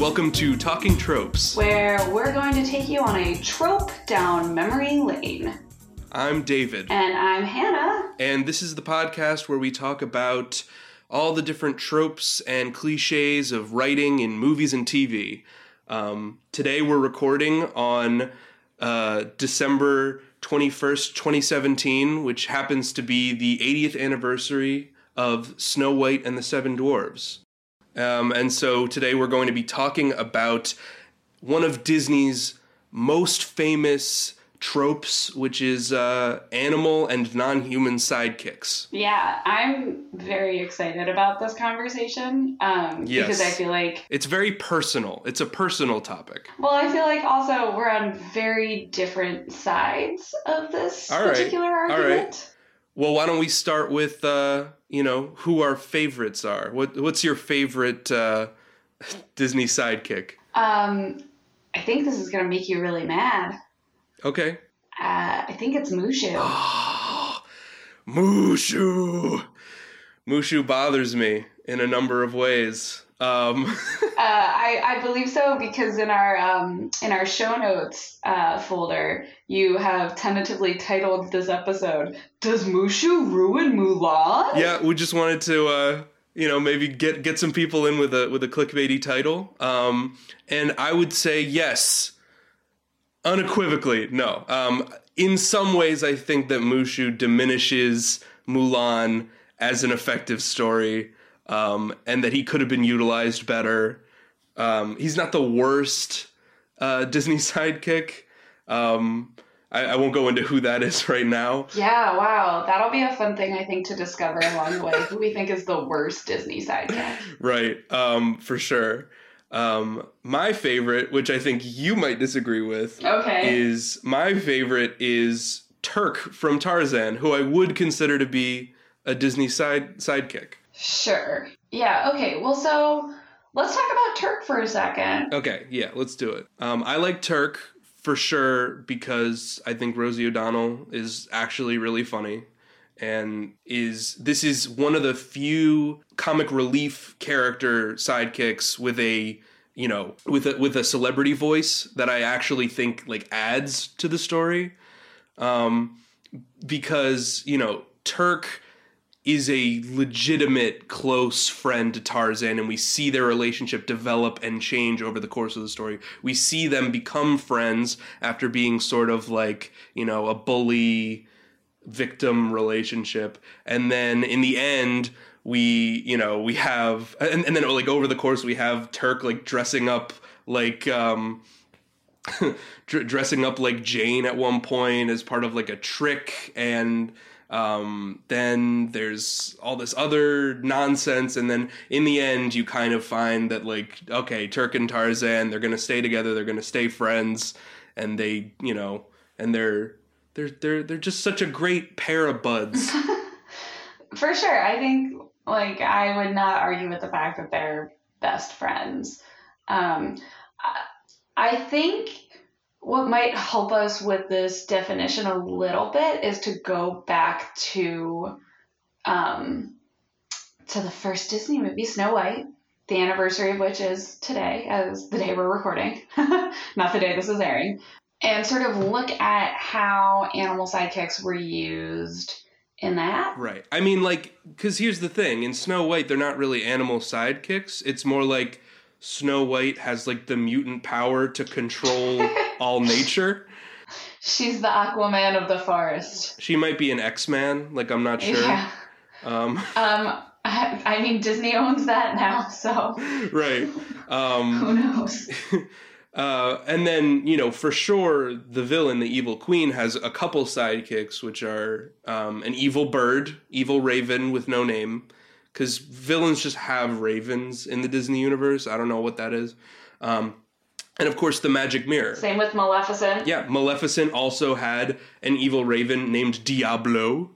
welcome to Talking Tropes. where we're going to take you on a trope down memory lane. I'm David, And I'm Hannah. and this is the podcast where we talk about all the different tropes and cliches of writing in movies and TV. Um, today we're recording on uh, December 21st, 2017, which happens to be the 80th anniversary of Snow White and the Seven Dwarves. Um, and so today we're going to be talking about one of Disney's most famous tropes, which is uh, animal and non human sidekicks. Yeah, I'm very excited about this conversation um, Yes. because I feel like, It's very personal, it's a personal topic. well, I feel like also we're on very different sides of this All right. particular All argument. Well, why don't we start with, uh, you know, who our favorites are? What, what's your favorite uh, Disney sidekick? Um, I think this is going to make you really mad. Okay. Uh, I think it's Mushu. Mushu! Mushu bothers me in a number of ways. Um, Uh, I, I believe so because in our um, in our show notes uh, folder, you have tentatively titled this episode "Does Mushu ruin Mulan?" yeah, we just wanted to, uh, you know, maybe get get some people in with a with a clickbaity title. Um, and I would say yes, unequivocally, no. Um, in some ways, I think that Mushu diminishes Mulan as an effective story, um, and that he could have been utilized better. Um, he's not the worst uh, Disney sidekick. Um, I, I won't go into who that is right now. Yeah, wow, that'll be a fun thing I think to discover along the way. Who we think is the worst Disney sidekick? right um for sure um my favorite which i think you might disagree with Okay, is my favorite is terk from tarzan who i would consider to be a disney side sidekick sure. Yeah, okay. Well, so let's talk about Terk for a second. okay yeah let's do it um i like terk for sure because i think rosie o'donnell is actually really funny and is this is one of the few comic relief character sidekicks with a you know with a with a celebrity voice that I actually think like adds to the story um because you know Terk is a legitimate close friend to Tarzan and we see their relationship develop and change over the course of the story. We see them become friends after being sort of like, you know, a bully victim relationship and then in the end we you know we have and, and then like over the course we have terk like dressing up like um dressing up like jane at one point as part of like a trick and um then there's all this other nonsense and then in the end you kind of find that like okay terk and tarzan they're gonna stay together they're gonna stay friends and they you know and they're they're they're they're just such a great pair of buds. For sure. I think like I would not argue with the fact that they're best friends. Um, I, I think what might help us with this definition a little bit is to go back to um, to the first Disney movie, Snow White, the anniversary of which is today, as the day we're recording, not the day this is airing, and sort of look at how animal sidekicks were used in that. right. I mean like cuz here's the thing, in Snow White they're not really animal sidekicks. It's more like Snow White has like the mutant power to control all nature. She's the Aquaman of the forest. She might be an X-Man, like I'm not sure. Yeah. Um Um. I, I mean, Disney owns that now, so right. Um who knows? Uh, and then you know for sure the villain, the evil queen, has a couple sidekicks, which are um, an evil bird, evil raven with no name, because villains just have ravens in the Disney universe. I don't know what that is. Um, and of course, the magic mirror. Same with Maleficent. Yeah, Maleficent also had an evil raven named Diablo,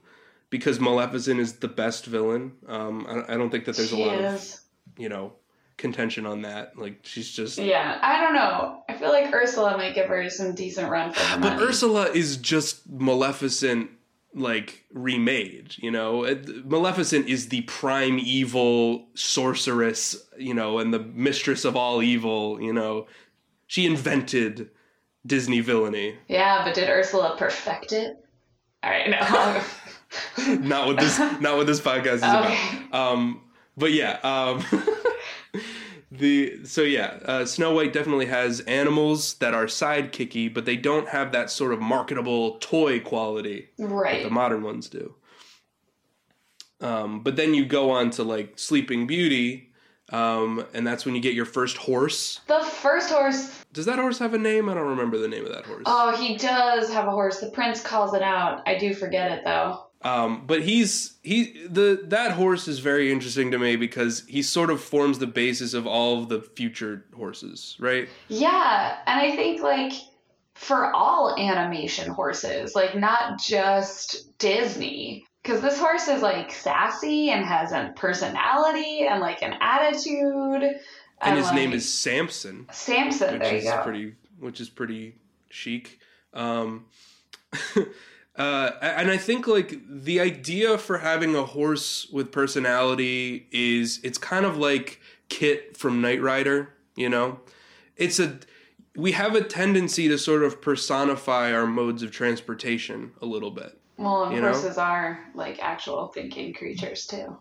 because Maleficent is the best villain. Um, I, I don't think that there's she a lot of you know contention on that. Like she's just Yeah, I don't know. I feel like Ursula might give her some decent run for her But money. Ursula is just Maleficent like remade you know maleficent is the prime evil sorceress you know and the mistress of all evil you know she invented disney villainy Yeah, but did Ursula perfect it? All right, no. not what this not what this podcast is Okay. about um but yeah um the so yeah uh, snow white definitely has animals that are sidekicky but they don't have that sort of marketable toy quality right. the modern ones do. Um, but then you go on to like Sleeping Beauty, um, and that's when you get your first horse. The first horse. Does that horse have a name? I don't remember the name of that horse. Oh, he does have a horse. The prince calls it out. I do forget it though. Um, but he's he the that horse is very interesting to me because he sort of forms the basis of all of the future horses, right? Yeah, and I think like for all animation horses, like not just Disney. Because this horse is like sassy and has a personality and like an attitude. And his name is Samson. Samson. which There you is go. pretty which is pretty chic um uh and i think like the idea for having a horse with personality is it's kind of like KITT from knight rider you know it's a we have a tendency to sort of personify our modes of transportation a little bit Well, and you know? horses are like actual thinking creatures too.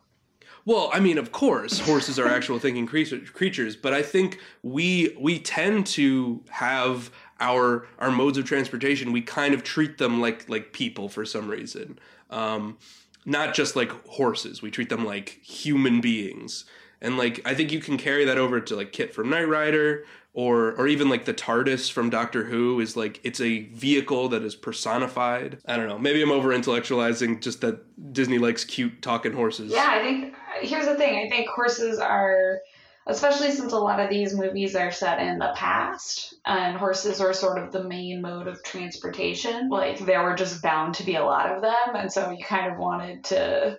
Well, I mean, of course, horses are actual thinking creatures, but I think we we tend to have our our modes of transportation. We kind of treat them like like people for some reason, um, not just like horses. We treat them like human beings, and like I think you can carry that over to like KITT from Knight Rider, or or even like the TARDIS from Doctor Who is like it's a vehicle that is personified. I don't know. Maybe I'm over intellectualizing just that Disney likes cute talking horses. Yeah, I think here's the thing. I think horses are, especially since a lot of these movies are set in the past, and horses are sort of the main mode of transportation. Like there were just bound to be a lot of them, and so you kind of wanted to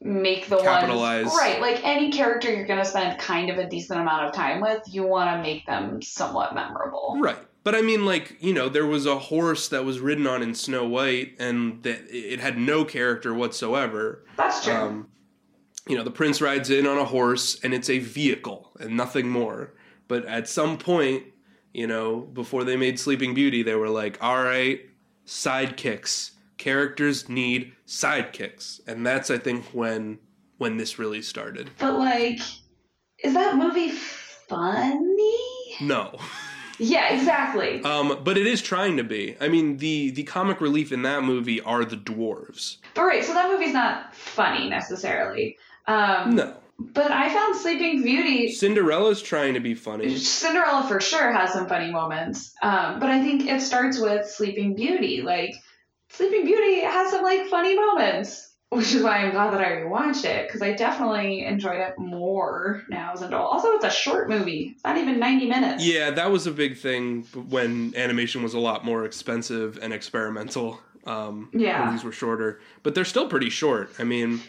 make the Capitalize. ones right. Like any character you're going to spend kind of a decent amount of time with, you want to make them somewhat memorable. Right. But I mean, like, you know, there was a horse that was ridden on in Snow White and that it had no character whatsoever. That's true. Um, you know, the prince rides in on a horse and it's a vehicle and nothing more. But at some point, you know, before they made Sleeping Beauty, they were like, all right, sidekicks. Characters need sidekicks. And that's, I think, when when this really started. but like, is that movie funny? No. Yeah, exactly. Um, but it is trying to be. I mean, the the comic relief in that movie are the dwarves. But right, so that movie's not funny necessarily. Um, No, But I found Sleeping Beauty. Cinderella's trying to be funny. Cinderella for sure has some funny moments. Um, but I think it starts with Sleeping Beauty. Like, Sleeping Beauty has some, like, funny moments. Which is why I'm glad that I rewatched it, because I definitely enjoyed it more now as an adult. Also, it's a short movie. It's not even 90 minutes. Yeah, that was a big thing when animation was a lot more expensive and experimental. Um, Yeah. movies were shorter, but they're still pretty short. I mean,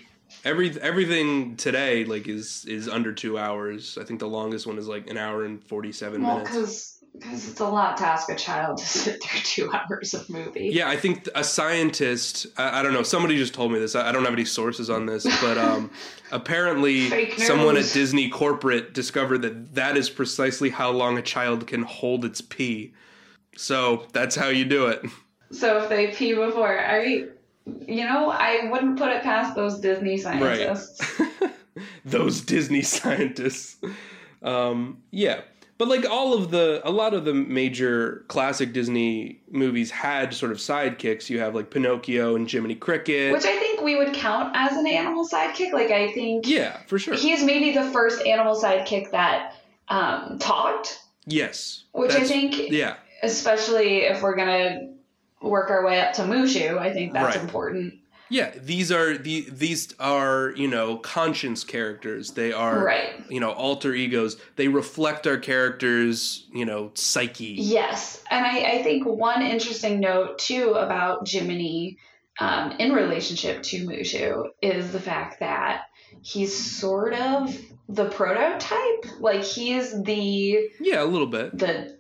every everything today like is is under two hours. I think the longest one is like an hour and forty seven Well, minutes. because it's a lot to ask a child to sit through two hours of movie. Yeah, I think a scientist. I, I don't know. Somebody just told me this. I, I don't have any sources on this, but um, apparently, someone at. Disney corporate discovered that that is precisely how long a child can hold its pee. So that's how you do it. So if they pee before, I, you know, I wouldn't put it past those Disney scientists. Those Disney scientists. Um, yeah. But like all of the, a lot of the major classic Disney movies had sort of sidekicks. You have like Pinocchio and Jiminy Cricket. Which I think we would count as an animal sidekick. Like I think yeah, for sure. he's maybe the first animal sidekick that um, talked. yes. Which I think, Yeah. especially if we're gonna work our way up to Mushu, I think that's Right. important. Yeah, these are the these are you know conscience characters. They are Right. you know alter egos. They reflect our characters you know psyche. Yes, and I, I think one interesting note too about Jiminy um, in relationship to Mushu is the fact that he's sort of the prototype. Like he is the Yeah, a little bit. the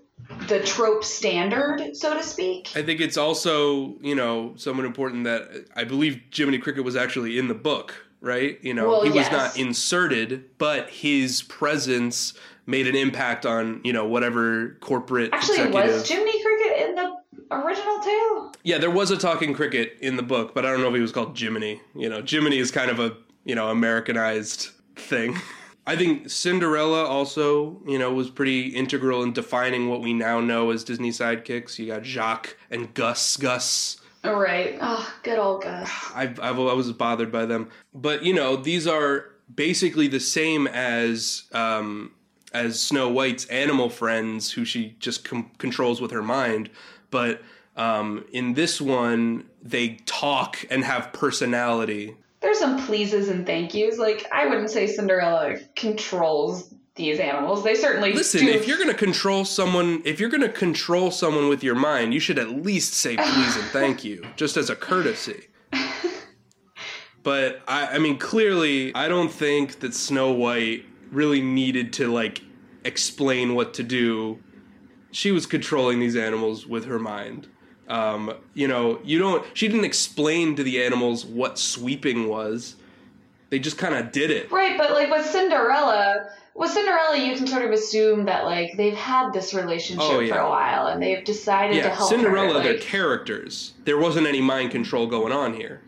the trope standard, so to speak. I think it's also, you know, somewhat important that I believe Jiminy Cricket was actually in the book, right? You know, Well, he was not inserted, but his presence made an impact on, you know, whatever corporate Actually, executive. was Jiminy Cricket in the original tale? yeah, there was a talking cricket in the book, but I don't know if he was called Jiminy. You know, Jiminy is kind of a, you know, Americanized thing. I think Cinderella also, you know, was pretty integral in defining what we now know as Disney sidekicks. You got Jaq and Gus. Gus All right. Oh, good old Gus. I've, I've, I was bothered by them. But you know, these are basically the same as um, as Snow White's animal friends, who she just com- controls with her mind. But um, in this one, they talk and have personality. There's some pleases and thank yous. Like I wouldn't say Cinderella controls these animals. They certainly Listen, do. if you're going to control someone, if you're going to control someone with your mind, you should at least say please and thank you, just as a courtesy. But I, I mean, clearly, I don't think that Snow White really needed to like explain what to do. She was controlling these animals with her mind. Um, you know, you don't. She didn't explain to the animals what sweeping was. They just kind of did it. Right, but like with Cinderella, with Cinderella, you can sort of assume that like they've had this relationship Oh, for a while and they've decided to help Cinderella, her. they're like- characters. There wasn't any mind control going on here.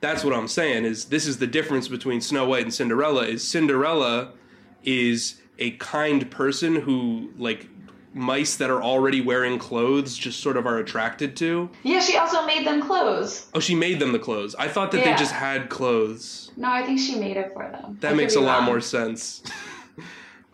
That's what I'm saying. Is this is the difference between Snow White and Cinderella? Is Cinderella is a kind person who like mice that are already wearing clothes just sort of are attracted to. yeah, she also made them clothes. Oh, she made them the clothes. I thought that they just had clothes. No, I think she made it for them. That I makes a lot wrong. more sense.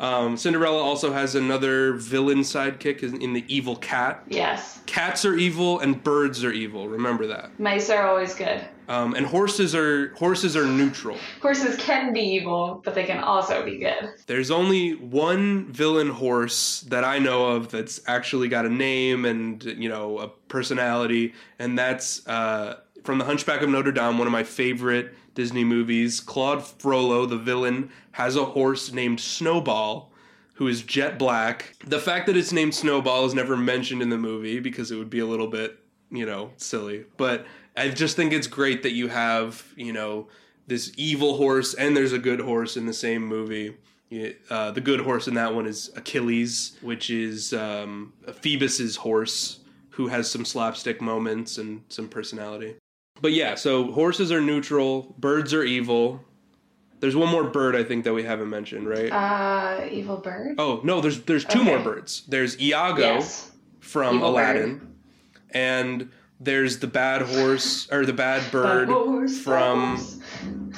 um, Cinderella also has another villain sidekick in in the evil cat. Yes, Cats are evil and birds are evil. Remember that. mice are always good. Um, and horses are horses are neutral. Horses can be evil, but they can also be good. There's only one villain horse that I know of that's actually got a name and you know a personality, and that's uh, from The Hunchback of Notre Dame, one of my favorite Disney movies. Claude Frollo, the villain, has a horse named Snowball. Who is jet black? The fact that it's named Snowball is never mentioned in the movie because it would be a little bit, you know, silly. But I just think it's great that you have, you know, this evil horse and there's a good horse in the same movie. Uh, the good horse in that one is Achilles, which is um, Phoebus's horse, who has some slapstick moments and some personality. But yeah, so horses are neutral, birds are evil. There's one more bird I think that we haven't mentioned, right? Uh, evil bird. oh no, there's there's two okay. more birds. There's Iago yes. from Evil Aladdin, and there's the bad horse or the bad bird Bad horse, from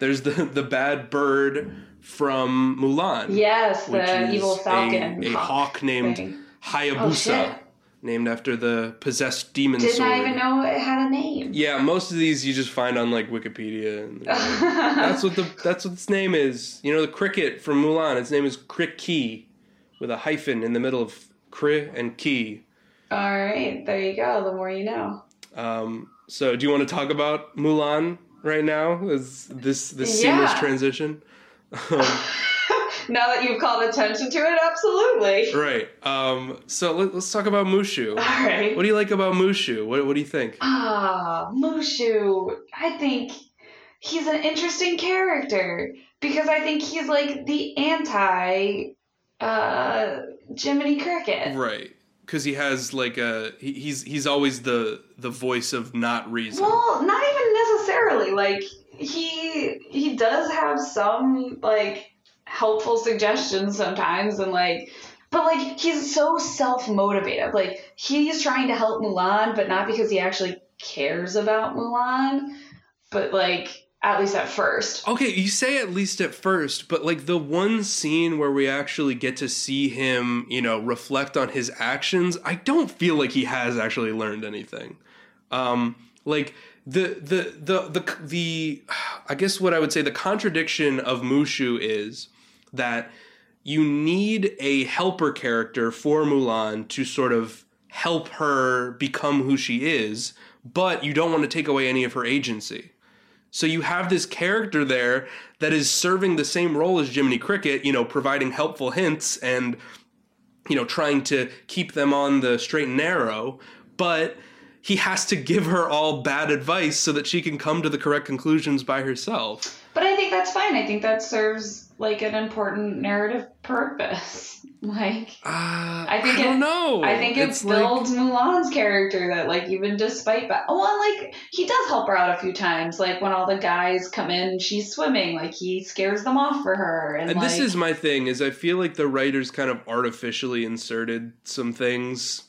there's the the bad bird from Mulan. Yes, the evil falcon. A, a hawk named thing. Hayabusa, Oh. Named after the possessed demon Didn't sword. I even know it had a name? Yeah, most of these you just find on like Wikipedia. And that's what the that's what its name is. You know, the cricket from Mulan. Its name is Cri-Kee, with a hyphen in the middle of Kri and Ki. All right, there you go. The more you know. Um, so, do you want to talk about Mulan right now? Is this this seamless transition? Um, Now that you've called attention to it, absolutely. right. Um, so let, let's talk about Mushu. All right. What do you like about Mushu? What, what do you think? Ah, Mushu. I think he's an interesting character because I think he's like the anti uh Jiminy Cricket. Right. Because he has like a he, he's he's always the the voice of not reason. Well, not even necessarily. Like he he does have some like helpful suggestions sometimes and like but like he's so self-motivated. Like he's trying to help Mulan, but not because he actually cares about Mulan, but like at least at first. Okay, you say at least at first, but like the one scene where we actually get to see him, you know, reflect on his actions, I don't feel like he has actually learned anything. Um, like the the the the the I guess what I would say the contradiction of Mushu is that you need a helper character for Mulan to sort of help her become who she is, but you don't want to take away any of her agency. So you have this character there that is serving the same role as Jiminy Cricket, you know, providing helpful hints and you know, trying to keep them on the straight and narrow, but he has to give her all bad advice so that she can come to the correct conclusions by herself. But I think that's fine. I think that serves like an important narrative purpose. Like, uh, I think I don't it- know. I think it It's like- builds Mulan's character that like even despite ba- well, like he does help her out a few times. Like when all the guys come in, she's swimming. Like he scares them off for her, and, And like, this is my thing is I feel like the writers kind of artificially inserted some things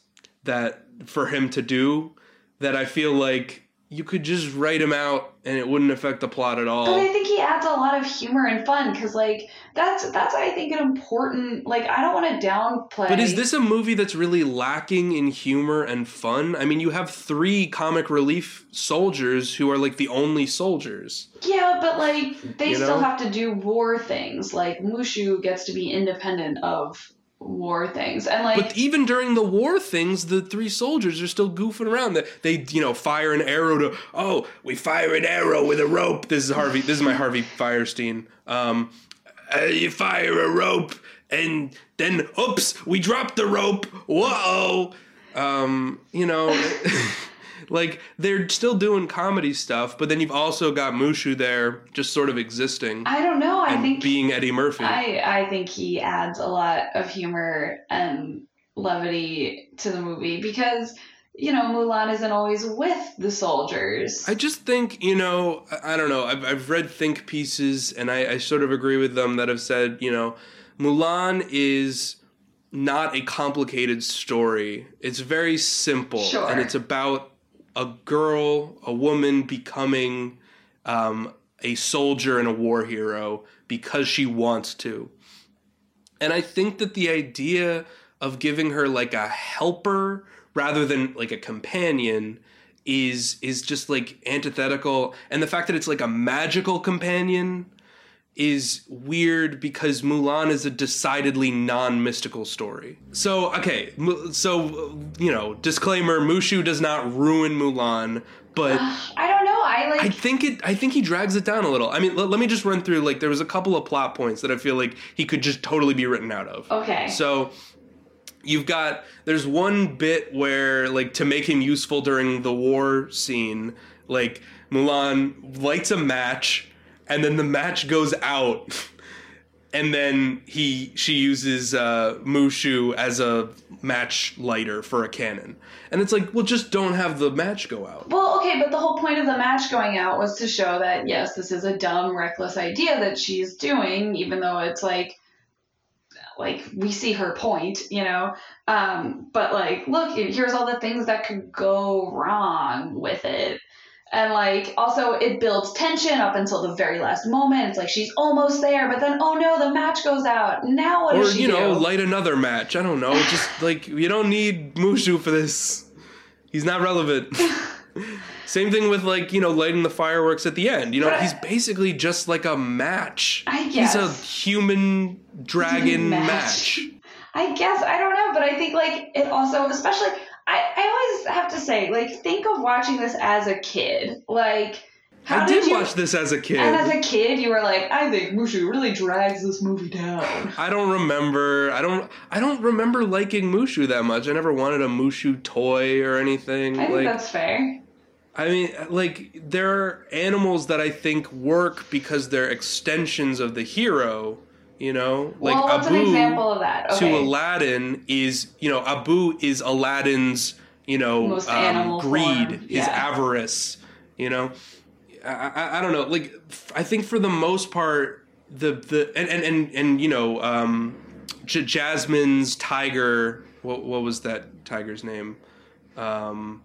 that for him to do that I feel like you could just write him out and it wouldn't affect the plot at all. But I think he adds a lot of humor and fun because like that's that's I think an important like I don't want to downplay. But is this a movie that's really lacking in humor and fun? I mean, you have three comic relief soldiers who are like the only soldiers. Yeah, but like they You still have to do war things. Like Mushu gets to be independent of war things, and like But even during the war things, the three soldiers are still goofing around. They, they, you know, fire an arrow to. Oh, we fire an arrow with a rope. This is Harvey. This is my Harvey Fierstein. Um, uh, you fire a rope, and then oops, we drop the rope. Whoa. Um, you know, like they're still doing comedy stuff, but then you've also got Mushu there, just sort of existing I don't know. I think being Eddie Murphy. I I think he adds a lot of humor and levity to the movie because you know Mulan isn't always with the soldiers. I just think, you know, I, I don't know. I've, I've read think pieces and I, I sort of agree with them that have said, you know, Mulan is not a complicated story. It's very simple. Sure. And it's about a girl, a woman becoming um, a soldier and a war hero because she wants to. And I think that the idea of giving her like a helper rather than like a companion is is just like antithetical and the fact that it's like a magical companion is weird because Mulan is a decidedly non-mystical story. So, okay, so you know, disclaimer, Mushu does not ruin Mulan, but I don't know. I like I think it. I think he drags it down a little. I mean, let, let me just run through. Like, there was a couple of plot points that I feel like he could just totally be written out of. okay. So, you've got there's one bit where like to make him useful during the war scene, like Mulan lights a match, and then the match goes out. And then he she uses uh, Mushu as a match lighter for a cannon, and it's like, well, just don't have the match go out. Well, okay, but the whole point of the match going out was to show that yes, this is a dumb, reckless idea that she's doing, even though it's like like we see her point, you know. Um, but like, look, here's all the things that could go wrong with it. And like also it builds tension up until the very last moment. It's like she's almost there, but then oh no, the match goes out. Now what or does she you know do? light another match. I don't know. Just like you don't need mushu for this. He's not relevant. Same thing with like you know lighting the fireworks at the end. You know But- he's basically just like a match. I guess he's a human dragon Match. match, I guess. I don't know, but I think like it also, especially I, I always have to say, like, think of watching this as a kid. Like, how i did you? watch this as a kid and as a kid, you were like, I think Mushu really drags this movie down. I don't remember. I don't. I don't remember liking Mushu that much. I never wanted a Mushu toy or anything. I think like, that's fair. I mean, like there are animals that I think work because they're extensions of the hero. You know, like well, Abu an example of that? to Aladdin is you know Abu is Aladdin's you know um, greed, form, his avarice. You know, I, I, I don't know. Like I think for the most part, the the and and and, and you know, um, J- Jasmine's tiger. What what was that tiger's name? Um,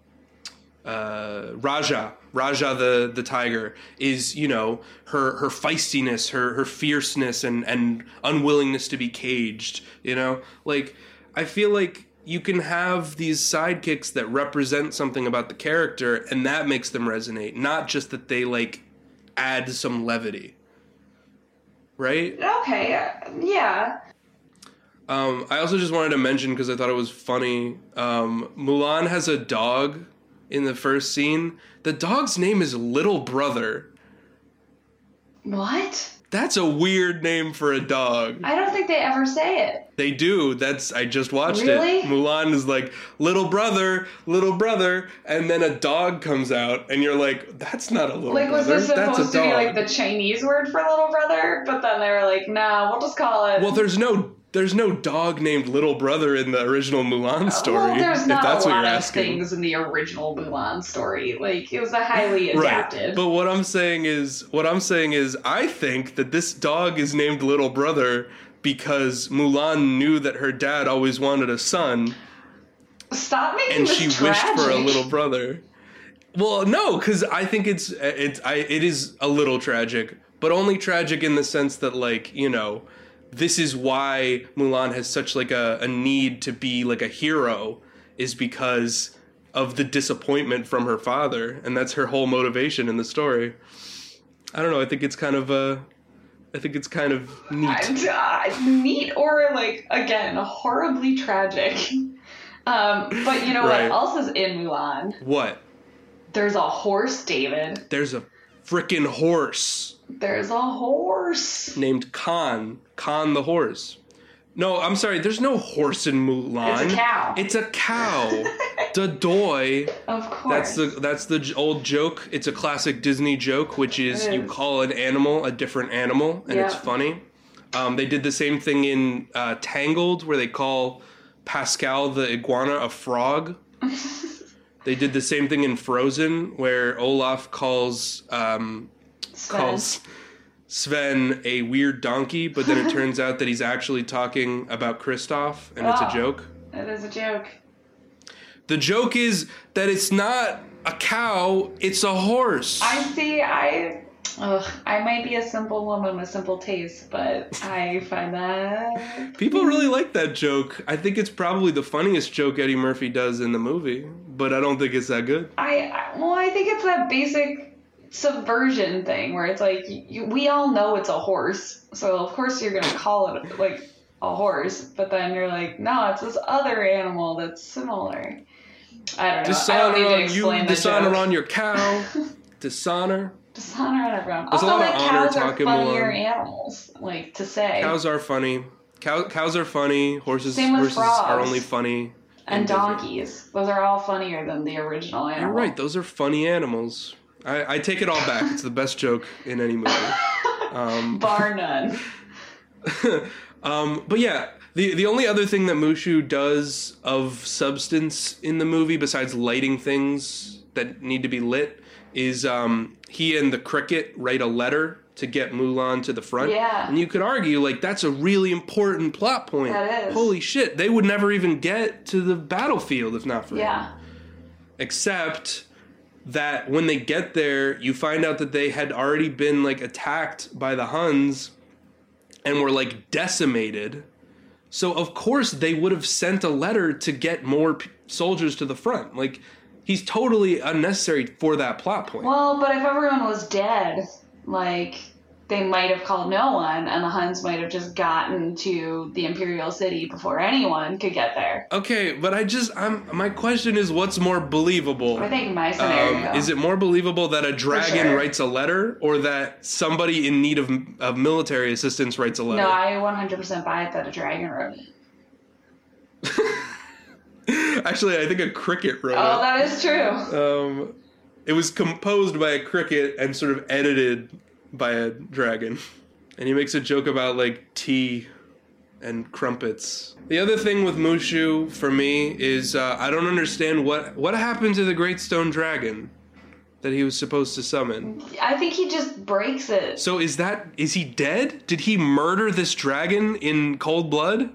uh, Rajah, Rajah the the tiger is you know her her feistiness, her her fierceness and and unwillingness to be caged. You know, like I feel like you can have these sidekicks that represent something about the character, and that makes them resonate, not just that they like add some levity. Right? Okay, uh, yeah. Um, I also just wanted to mention because I thought it was funny. Um, Mulan has a dog in the first scene. The dog's name is Little Brother. What? That's a weird name for a dog. I don't think they ever say it. They do. That's I just watched Really? it. Mulan is like little brother, little brother, and then a dog comes out, and you're like, that's not a little brother. Like, was this that's supposed to be like the Chinese word for little brother? But then they were like, no, we'll just call it. well, there's no there's no dog named little brother in the original Mulan story. Well, there's if not that's a what lot you're of asking. things in the original Mulan story. Like, it was a highly adapted. Right. But what I'm saying is what I'm saying is I think that this dog is named little brother because Mulan knew that her dad always wanted a son Stop making and she tragic. wished for a little brother. Well, no, cuz I think it's it's I it is a little tragic, but only tragic in the sense that like, you know, this is why Mulan has such like a, a need to be like a hero is because of the disappointment from her father and that's her whole motivation in the story. I don't know, I think it's kind of uh I think it's kind of neat. Uh, neat or like again horribly tragic. Um, but you know Right. what else is in Mulan? What? There's a horse, David. There's a freaking horse. There's a horse. named Khan, Khan the horse. No, I'm sorry. There's no horse in Mulan. It's a cow. It's a cow. Dadoy. Of course. That's the that's the old joke. It's a classic Disney joke, which is It you call an animal a different animal, and it's funny. Um, they did the same thing in uh, Tangled, where they call Pascal the iguana a frog. they did the same thing in Frozen, where Olaf calls um, Sven. calls Sven a weird donkey, but then it turns out that he's actually talking about Kristoff, and it's a Oh. joke. It is a joke. The joke is that it's not a cow, it's a horse. I see. I. Ugh, I might be a simple woman with simple tastes, but I find that People really like that joke. I think it's probably the funniest joke Eddie Murphy does in the movie, but I don't think it's that good. I, I well, I think it's that basic subversion thing where it's like you, we all know it's a horse, so of course you're gonna call it like a horse, but then you're like, no, it's this other animal that's similar. I don't know. I don't need to on you, explain the dishonor on your cow. dishonor. dishonor on everyone. There's a also, lot like of honor cows are talking funnier Mulan. animals, like to say. Cows are funny. Cow, cows are funny. Horses, horses are only funny. and donkeys. Those are all funnier than the original animal. You're right. Those are funny animals. I, I take it all back. It's the best joke in any movie. Um, Bar none. um, but yeah, the the only other thing that Mushu does of substance in the movie, besides lighting things that need to be lit, is um, he and the cricket write a letter to get Mulan to the front. Yeah. And you could argue like that's a really important plot point. That is. Holy shit! They would never even get to the battlefield if not for him. Yeah. except that when they get there you find out that they had already been like attacked by the huns and were like decimated. So of course they would have sent a letter to get more p- soldiers to the front. Like he's totally unnecessary for that plot point. Well, but if everyone was dead, like they might have called no one, and the Huns might have just gotten to the Imperial City before anyone could get there. okay but i just i'm my question is what's more believable I think my scenario Um, is it more believable that a dragon sure. writes a letter or that somebody in need of, of military assistance writes a letter No, I 100% buy it that a dragon wrote it. Actually, I think a cricket wrote Oh, it. Oh, that is true. Um, it was composed by a cricket and sort of edited by a dragon. And he makes a joke about like tea and crumpets. The other thing with Mushu for me is uh, I don't understand what what happened to the Great Stone Dragon that he was supposed to summon. I think he just breaks it. So is that is he dead? Did he murder this dragon in cold blood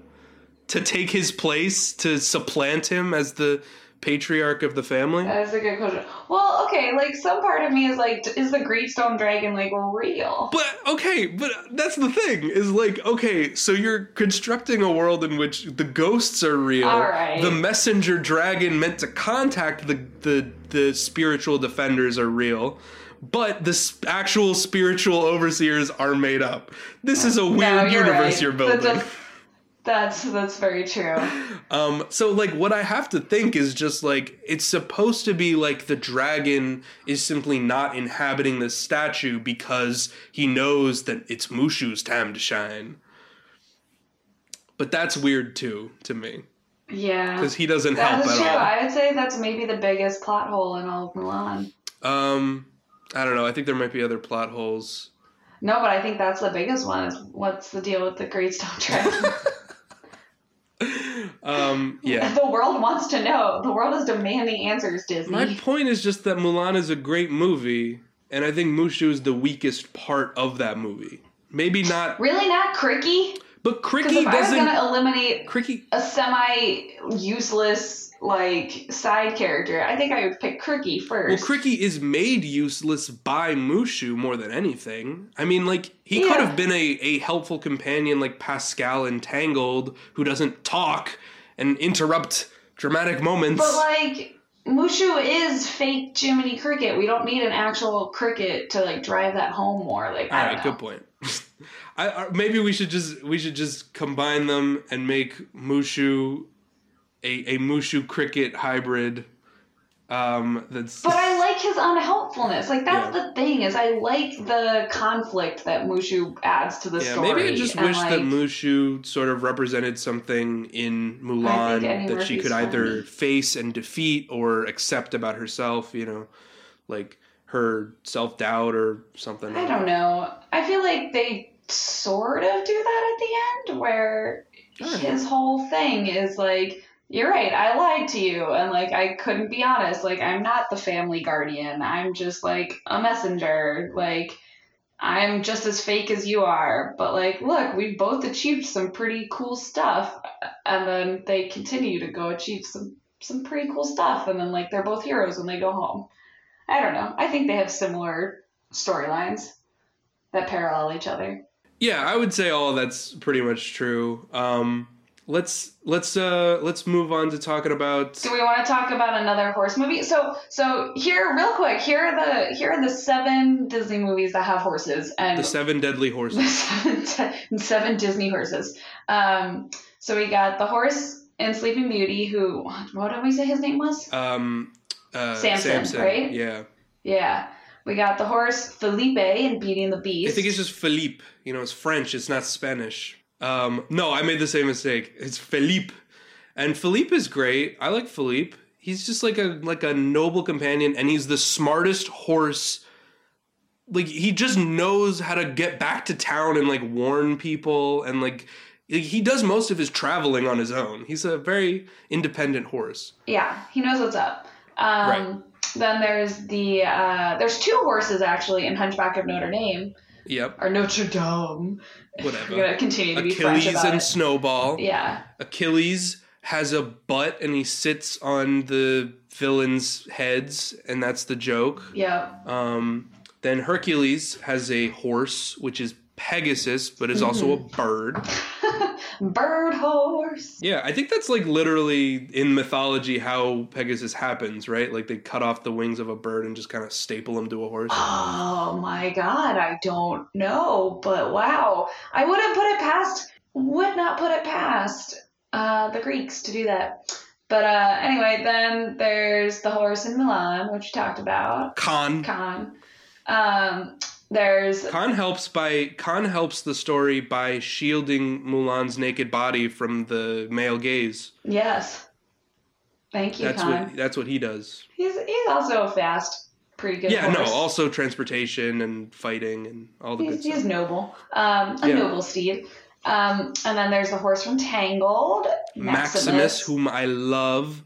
to take his place to supplant him as the patriarch of the family? That is a good question. Well, okay, like some part of me is like, is the Great Stone Dragon like real? But okay, but that's the thing is like okay, so you're constructing a world in which the ghosts are real. All right. The messenger dragon meant to contact the the the spiritual defenders are real. But the s- actual spiritual overseers are made up. This is a weird No, you're universe right. you're building. That's that's very true. Um, so like what I have to think is just like it's supposed to be like the dragon is simply not inhabiting the statue because he knows that it's Mushu's time to shine. But that's weird too to me Yeah. because he doesn't help That's at true. all. I would say that's maybe the biggest plot hole in all of Mulan. Um, I don't know. I think there might be other plot holes. No, but I think that's the biggest one. Is what's the deal with the Great Stone Dragon? Um, yeah. the world wants to know. The world is demanding answers, Disney. My point is just that Mulan is a great movie, and I think Mushu is the weakest part of that movie. Maybe not, really not Cri-Kee? but Cri-Kee if I was doesn't. gonna eliminate Cri-Kee, a semi useless like side character, I think I would pick Cri-Kee first. well. Cri-Kee is made useless by Mushu more than anything. I mean, like he could have been a, a helpful companion like Pascal in Tangled, who doesn't talk and interrupt dramatic moments. But like Mushu is fake Jiminy Cricket. We don't need an actual cricket to like drive that home more. Like All I right, know. good point. I, I maybe we should just we should just combine them and make Mushu a a Mushu cricket hybrid. Um, that's But I like his unhelpfulness. Like that's the thing is I like the conflict that Mushu adds to the yeah. story. Maybe I just wish that Mushu sort of represented something in Mulan that she could either funny. face and defeat or accept about herself. You know, like her self doubt or something. I don't know. I feel like they sort of do that at the end where his whole thing is like you're right. I lied to you and like i couldn't be honest. Like i'm not the family guardian. I'm just like a messenger. Like i'm just as fake as you are. But like look we've both achieved some pretty cool stuff and then they continue to go achieve some some pretty cool stuff and then like they're both heroes when they go home. I don't know. I think they have similar storylines that parallel each other. Yeah, I would say all that's pretty much true. Um, let's let's uh let's move on to talking about Do we want to talk about another horse movie? So, so here, real quick, here are the here are the seven Disney movies that have horses, and the seven deadly horses. the seven, seven Disney horses. Um, so we got the horse in Sleeping Beauty, who what did we say his name was? Um, uh, Samson, right? Yeah, Yeah, we got the horse Felipe in Beauty and the Beast. I think it's just Philippe. You know, it's French. It's not Spanish. Um, no, I made the same mistake. It's Philippe, and Philippe is great. I like Philippe. He's just like a like a noble companion, and he's the smartest horse. Like he just knows how to get back to town and like warn people, and like he does most of his traveling on his own. He's a very independent horse. Yeah, he knows what's up. Um, Right. Then there's the uh, there's two horses actually in Hunchback of Notre Dame Yep, or Notre Dame. whatever. We're gonna continue to be French Achilles about and it. Snowball. Yeah, Achilles has a butt and he sits on the villains' heads, and that's the joke. yeah, Um, then Hercules has a horse, which is Pegasus, but is also a bird. bird horse. Yeah, I think that's like literally in mythology how Pegasus happens, right? Like they cut off the wings of a bird and just kind of staple them to a horse. Oh my god, I don't know, but wow, I wouldn't put it past, would not put it past uh, the Greeks to do that. But uh, anyway, then there's the horse in Mulan, which we talked about. Khan. Khan. Um, there's Khan helps by Khan helps the story by shielding Mulan's naked body from the male gaze. yes. Thank you, That's Khan. what that's what he does. He's he's also a fast, pretty good. yeah, no, also transportation and fighting and all the good he's, stuff. he's noble. Um, a Yeah. noble steed. Um, and then there's the horse from Tangled, Maximus, Maximus. whom I love,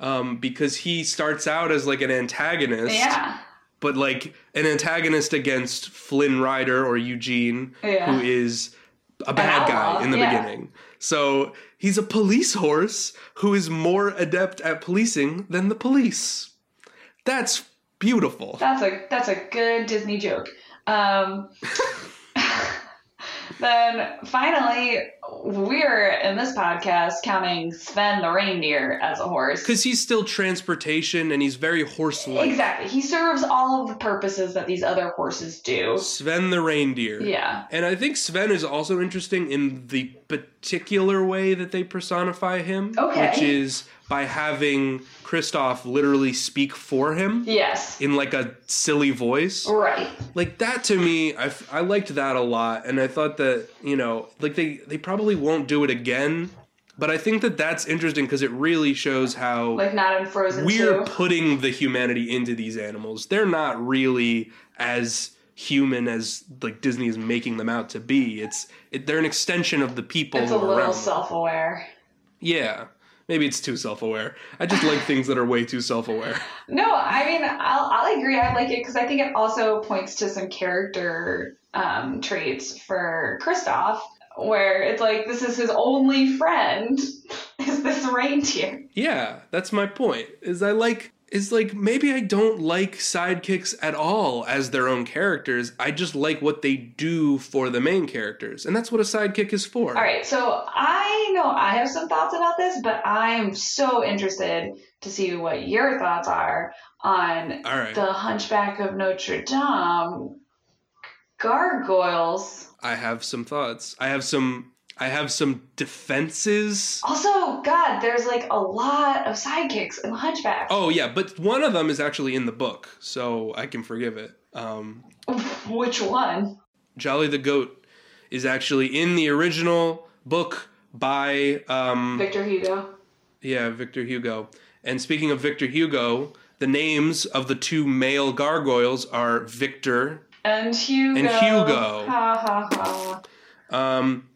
um, because he starts out as like an antagonist, yeah, but like an antagonist against Flynn Rider or Eugene, yeah. who is a bad guy in the yeah. beginning. So he's a police horse who is more adept at policing than the police. That's beautiful. That's a that's a good Disney joke. Um, then finally, we're in this podcast counting Sven the reindeer as a horse. Because he's still transportation and he's very horse like. Exactly. He serves all of the purposes that these other horses do. Sven the reindeer. Yeah. And I think Sven is also interesting in the particular way that they personify him. Okay. Which is by having Kristoff literally speak for him Yes. in like a silly voice. Right. like that to me I, f- I liked that a lot and i thought that you know like they they probably won't do it again but i think that that's interesting because it really shows how Like not in Frozen we're 2. putting the humanity into these animals they're not really as human as like disney is making them out to be it's it, they're an extension of the people It's a little around self-aware. yeah maybe it's too self-aware i just like things that are way too self-aware No, I mean, I'll, I'll agree. I like it because I think it also points to some character um, traits for Kristoff, where it's like this is his only friend, is this reindeer. Yeah, that's my point. Is I like is like maybe I don't like sidekicks at all as their own characters. I just like what they do for the main characters. And that's what a sidekick is for. All right, so I know I have some thoughts about this, but I am so interested to see what your thoughts are on right. the Hunchback of Notre Dame gargoyles. I have some thoughts. I have some I have some defenses. Also, God, there's like a lot of sidekicks in the Hunchback. Oh yeah, but one of them is actually in the book, so I can forgive it. Um Which one? Jolly the Goat is actually in the original book by um Victor Hugo. Yeah, Victor Hugo. And speaking of Victor Hugo, the names of the two male gargoyles are Victor, And Hugo. And Hugo. Ha ha ha. um,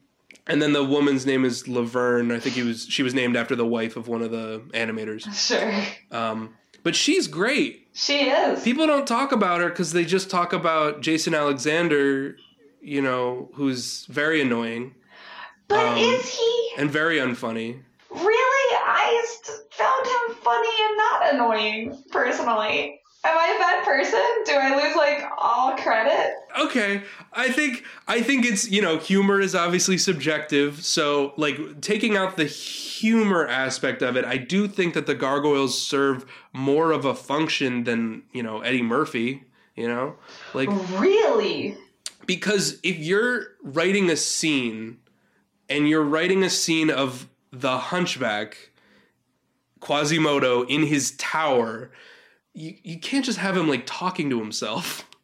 and then the woman's name is Laverne. I think he was she was named after the wife of one of the animators. Sure. Um, but she's great. She is. People don't talk about her because they just talk about Jason Alexander, you know, who's very annoying but um, is he? and very unfunny. Really? I found him funny and not annoying, personally. Am I a bad person? Do I lose, like, all credit? okay i think i think it's you know humor is obviously subjective so like taking out the humor aspect of it i do think that the gargoyles serve more of a function than you know eddie murphy you know like Really? because if you're writing a scene and you're writing a scene of the hunchback quasimodo in his tower you, you can't just have him like talking to himself.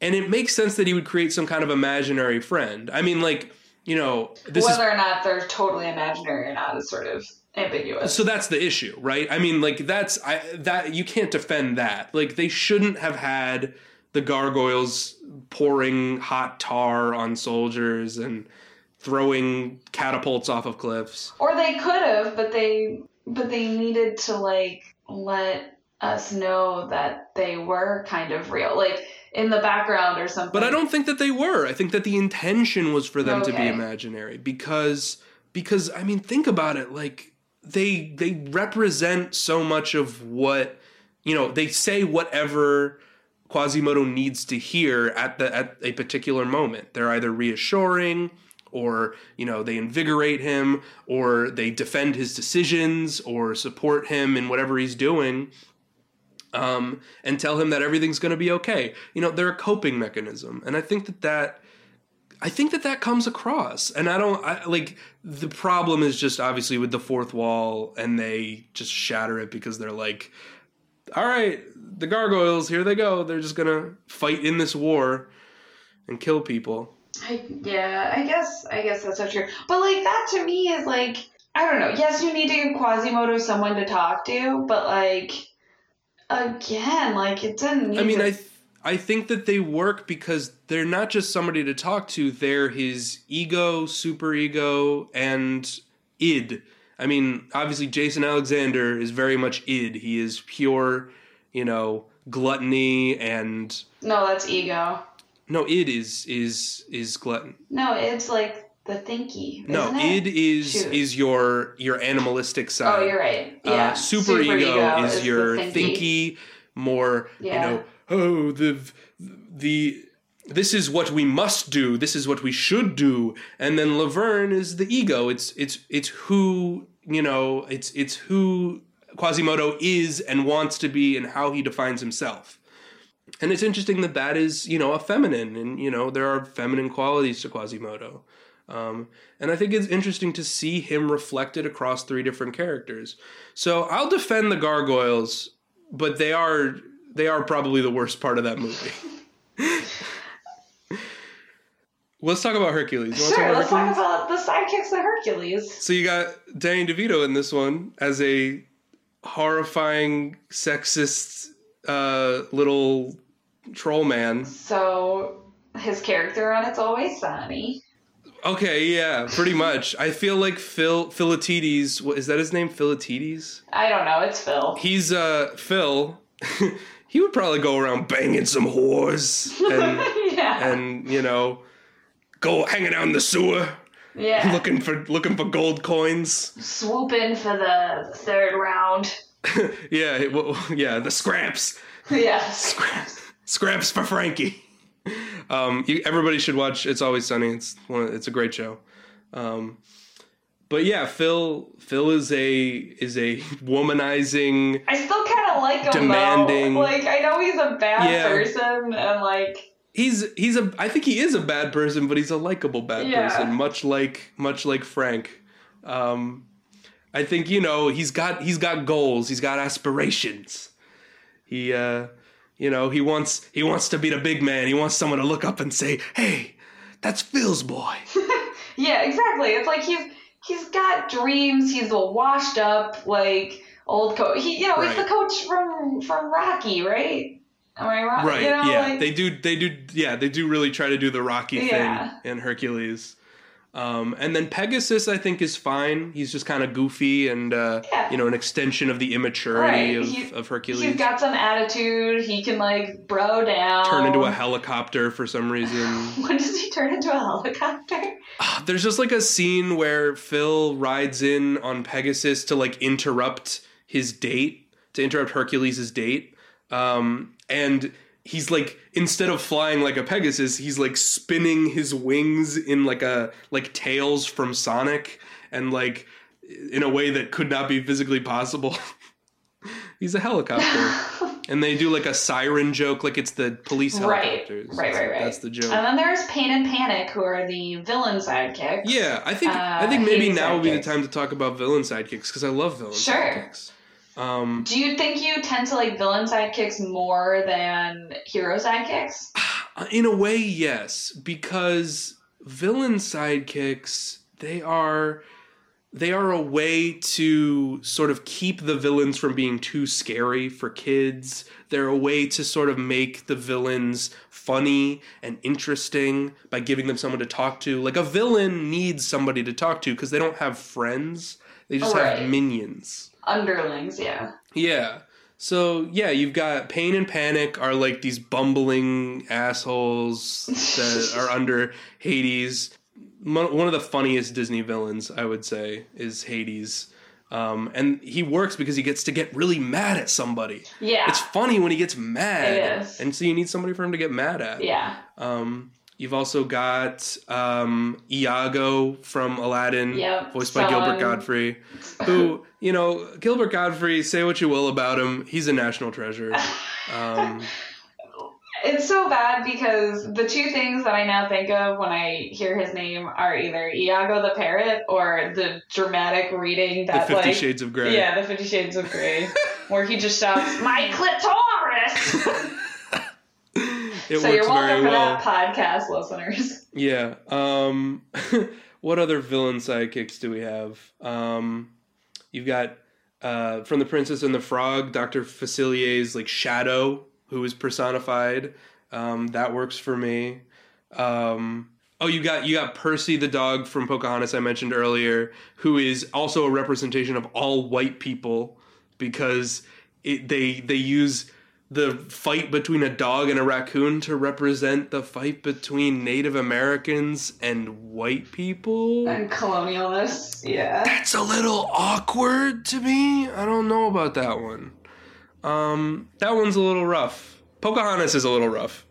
And it makes sense that he would create some kind of imaginary friend. I mean like you know this is Whether or not they're totally imaginary or not is sort of ambiguous. so that's the issue right? I mean like that's i that you can't defend that. Like they shouldn't have had the gargoyles pouring hot tar on soldiers and throwing catapults off of cliffs. Or they could have, but they but they needed to like let us know that they were kind of real, like in the background or something. but i don't think that they were i think that the intention was for them to be imaginary because because i mean think about it like they they represent so much of what you know they say whatever Quasimodo needs to hear at the at a particular moment. They're either reassuring or you know they invigorate him or they defend his decisions or support him in whatever he's doing um, and tell him that everything's going to be okay. You know, they're a coping mechanism, and I think that that I think that that comes across. And I don't I, like the problem is just obviously with the fourth wall, and they just shatter it because they're like, all right, the gargoyles, here they go. They're just gonna fight in this war and kill people. I, yeah, I guess I guess that's so true. But like that to me is like I don't know. Yes, you need to give Quasimodo someone to talk to, but like again, like it didn't. I mean, to- I th- I think that they work because they're not just somebody to talk to. They're his ego, super ego, and id. I mean, obviously, Jason Alexander is very much id. He is pure, you know, gluttony and no, that's ego. no, id is is is glutton. No, it's like the thinky. No, isn't it? id is Shoot. is your your animalistic side. Oh, you're right. Uh, Yeah, super, ego, is, the your thinky. thinky, more Yeah. you know. Oh, the the this is what we must do. This is what we should do. And then Laverne is the ego. It's it's it's who you know. It's it's who Quasimodo is and wants to be, and how he defines himself. And it's interesting that that is you know a feminine, and you know there are feminine qualities to Quasimodo. Um, and I think it's interesting to see him reflected across three different characters. So I'll defend the gargoyles, but they are they are probably the worst part of that movie. let's talk about Hercules. You wanna Sure, let's talk about the sidekicks of Hercules. So you got Danny DeVito in this one as a horrifying, sexist uh, little troll man. So his character on It's Always Sunny. Okay, yeah, pretty much. I feel like Phil Philatides. What is that? His name Philatides. I don't know, it's Phil. He's uh Phil. he would probably go around banging some whores and yeah. and you know go hanging out in the sewer yeah. looking for looking for gold coins. Swoop in for the third round. yeah, it- well, yeah, the scraps. Yeah. Scraps, scraps for Frankie. Um, you, everybody should watch It's Always Sunny. It's one. of- It's a great show. Um, but yeah, Phil. Phil is a is a womanizing. I still kind of like him Demanding. though. Like I know he's a bad Yeah. person and like He's he's a. I think he is a bad person, but he's a likable bad Yeah. person. Much like much like Frank. Um, I think you know he's got he's got goals. He's got aspirations. He uh, you know he wants he wants to be the big man. He wants someone to look up and say, "Hey, that's Phil's boy." yeah, exactly. It's like he's he's got dreams. He's a washed up like old coach. He you know he's the coach from from Rocky, right? Am I wrong? right You know, yeah like- they do they do yeah they do really try to do the rocky Yeah. thing in hercules um, and then pegasus i think is fine he's just kind of goofy and uh, Yeah. you know an extension of the immaturity Right. of, of hercules He's got some attitude. He can like bro down. turn into a helicopter for some reason When does he turn into a helicopter? Ah, there's just like a scene where phil rides in on pegasus to like interrupt his date to interrupt hercules' date um, and he's like instead of flying like a pegasus he's like spinning his wings in like a like tails from sonic and like in a way that could not be physically possible he's a helicopter and they do like a siren joke like it's the police Right. helicopters Right, right, right. that's the joke And then there's Pain and Panic, who are the villain sidekicks. yeah i think i Uh, think maybe Hades now would be the time to talk about villain sidekicks because i love villain Sure. sidekicks um Do you think you tend to like villain sidekicks more than hero sidekicks? In a way, yes, because villain sidekicks they are they are a way to sort of keep the villains from being too scary for kids. They're a way to sort of make the villains funny and interesting by giving them someone to talk to. Like a villain needs somebody to talk to because they don't have friends. They just Right. have minions. Underlings, yeah. Yeah. So yeah, you've got Pain and Panic are like these bumbling assholes that are under Hades. One of the funniest Disney villains, I would say, is Hades. Um, and he works because he gets to get really mad at somebody. Yeah. It's funny when he gets mad. It is. And so you need somebody for him to get mad at. yeah. Um, you've also got um, Iago from Aladdin, Yep. voiced by Gilbert Gottfried, who, you know, Gilbert Gottfried, say what you will about him, he's a national treasure. Um, It's so bad because the two things that I now think of when I hear his name are either Iago the parrot or the dramatic reading the that Fifty like Shades of Grey. yeah, the Fifty Shades of Grey, where he just shouts "My clitoris." it so you're works welcome very for well. that, podcast listeners. Yeah. Um, what other villain sidekicks do we have? Um, you've got uh, from the Princess and the Frog, Doctor Facilier's like shadow, who is personified. Um, that works for me. Um, oh, you got you got Percy the dog from Pocahontas I mentioned earlier, who is also a representation of all white people because it, they they use the fight between a dog and a raccoon to represent the fight between Native Americans and white people. And colonialists, yeah. That's a little awkward to me. I don't know about that one. Um, that one's a little rough. Pocahontas is a little rough.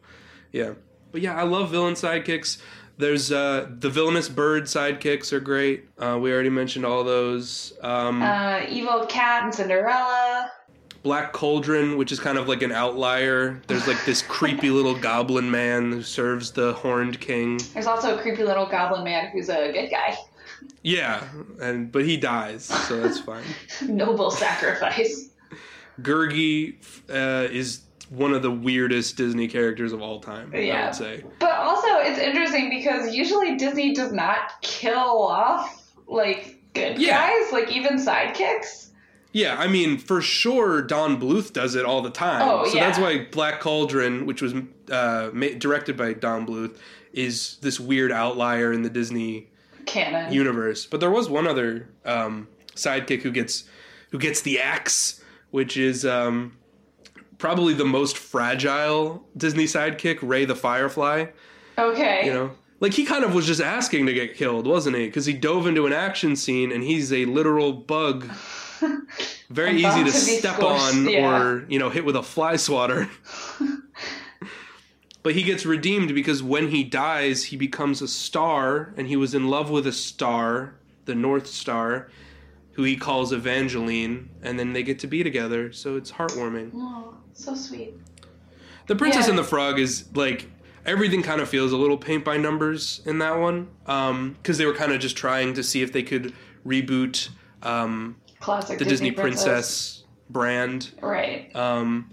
Yeah. but yeah, I love villain sidekicks. There's uh, the villainous bird sidekicks are great. Uh, we already mentioned all those. Um, Uh, Evil Cat and Cinderella. Black Cauldron, which is kind of like an outlier. There's like this creepy little goblin man who serves the Horned King. There's also a creepy little goblin man who's a good guy. Yeah, and but he dies, so that's fine. Noble sacrifice. Gurgi uh, is one of the weirdest Disney characters of all time. I would say. But also, it's interesting because usually Disney does not kill off like good Yeah. guys, like even sidekicks. Yeah, I mean, for sure, Don Bluth does it all the time. Oh, so yeah. that's why Black Cauldron, which was uh, ma- directed by Don Bluth, is this weird outlier in the Disney Canon. universe. But there was one other um, sidekick who gets who gets the axe, which is um, probably the most fragile Disney sidekick, Ray the Firefly. okay. You know, like he kind of was just asking to get killed, wasn't he? Because he dove into an action scene and he's a literal bug. Very easy to to step squished, on yeah. or, you know, hit with a fly swatter. but he gets redeemed because when he dies, he becomes a star and he was in love with a star, the North Star, who he calls Evangeline, and then they get to be together. So it's heartwarming. Oh, so sweet. The Princess Yeah. and the Frog is like everything kind of feels a little paint by numbers in that one because they were kind of just trying to see if they could reboot um, Classic the Disney, Princess. brand. Right. Um,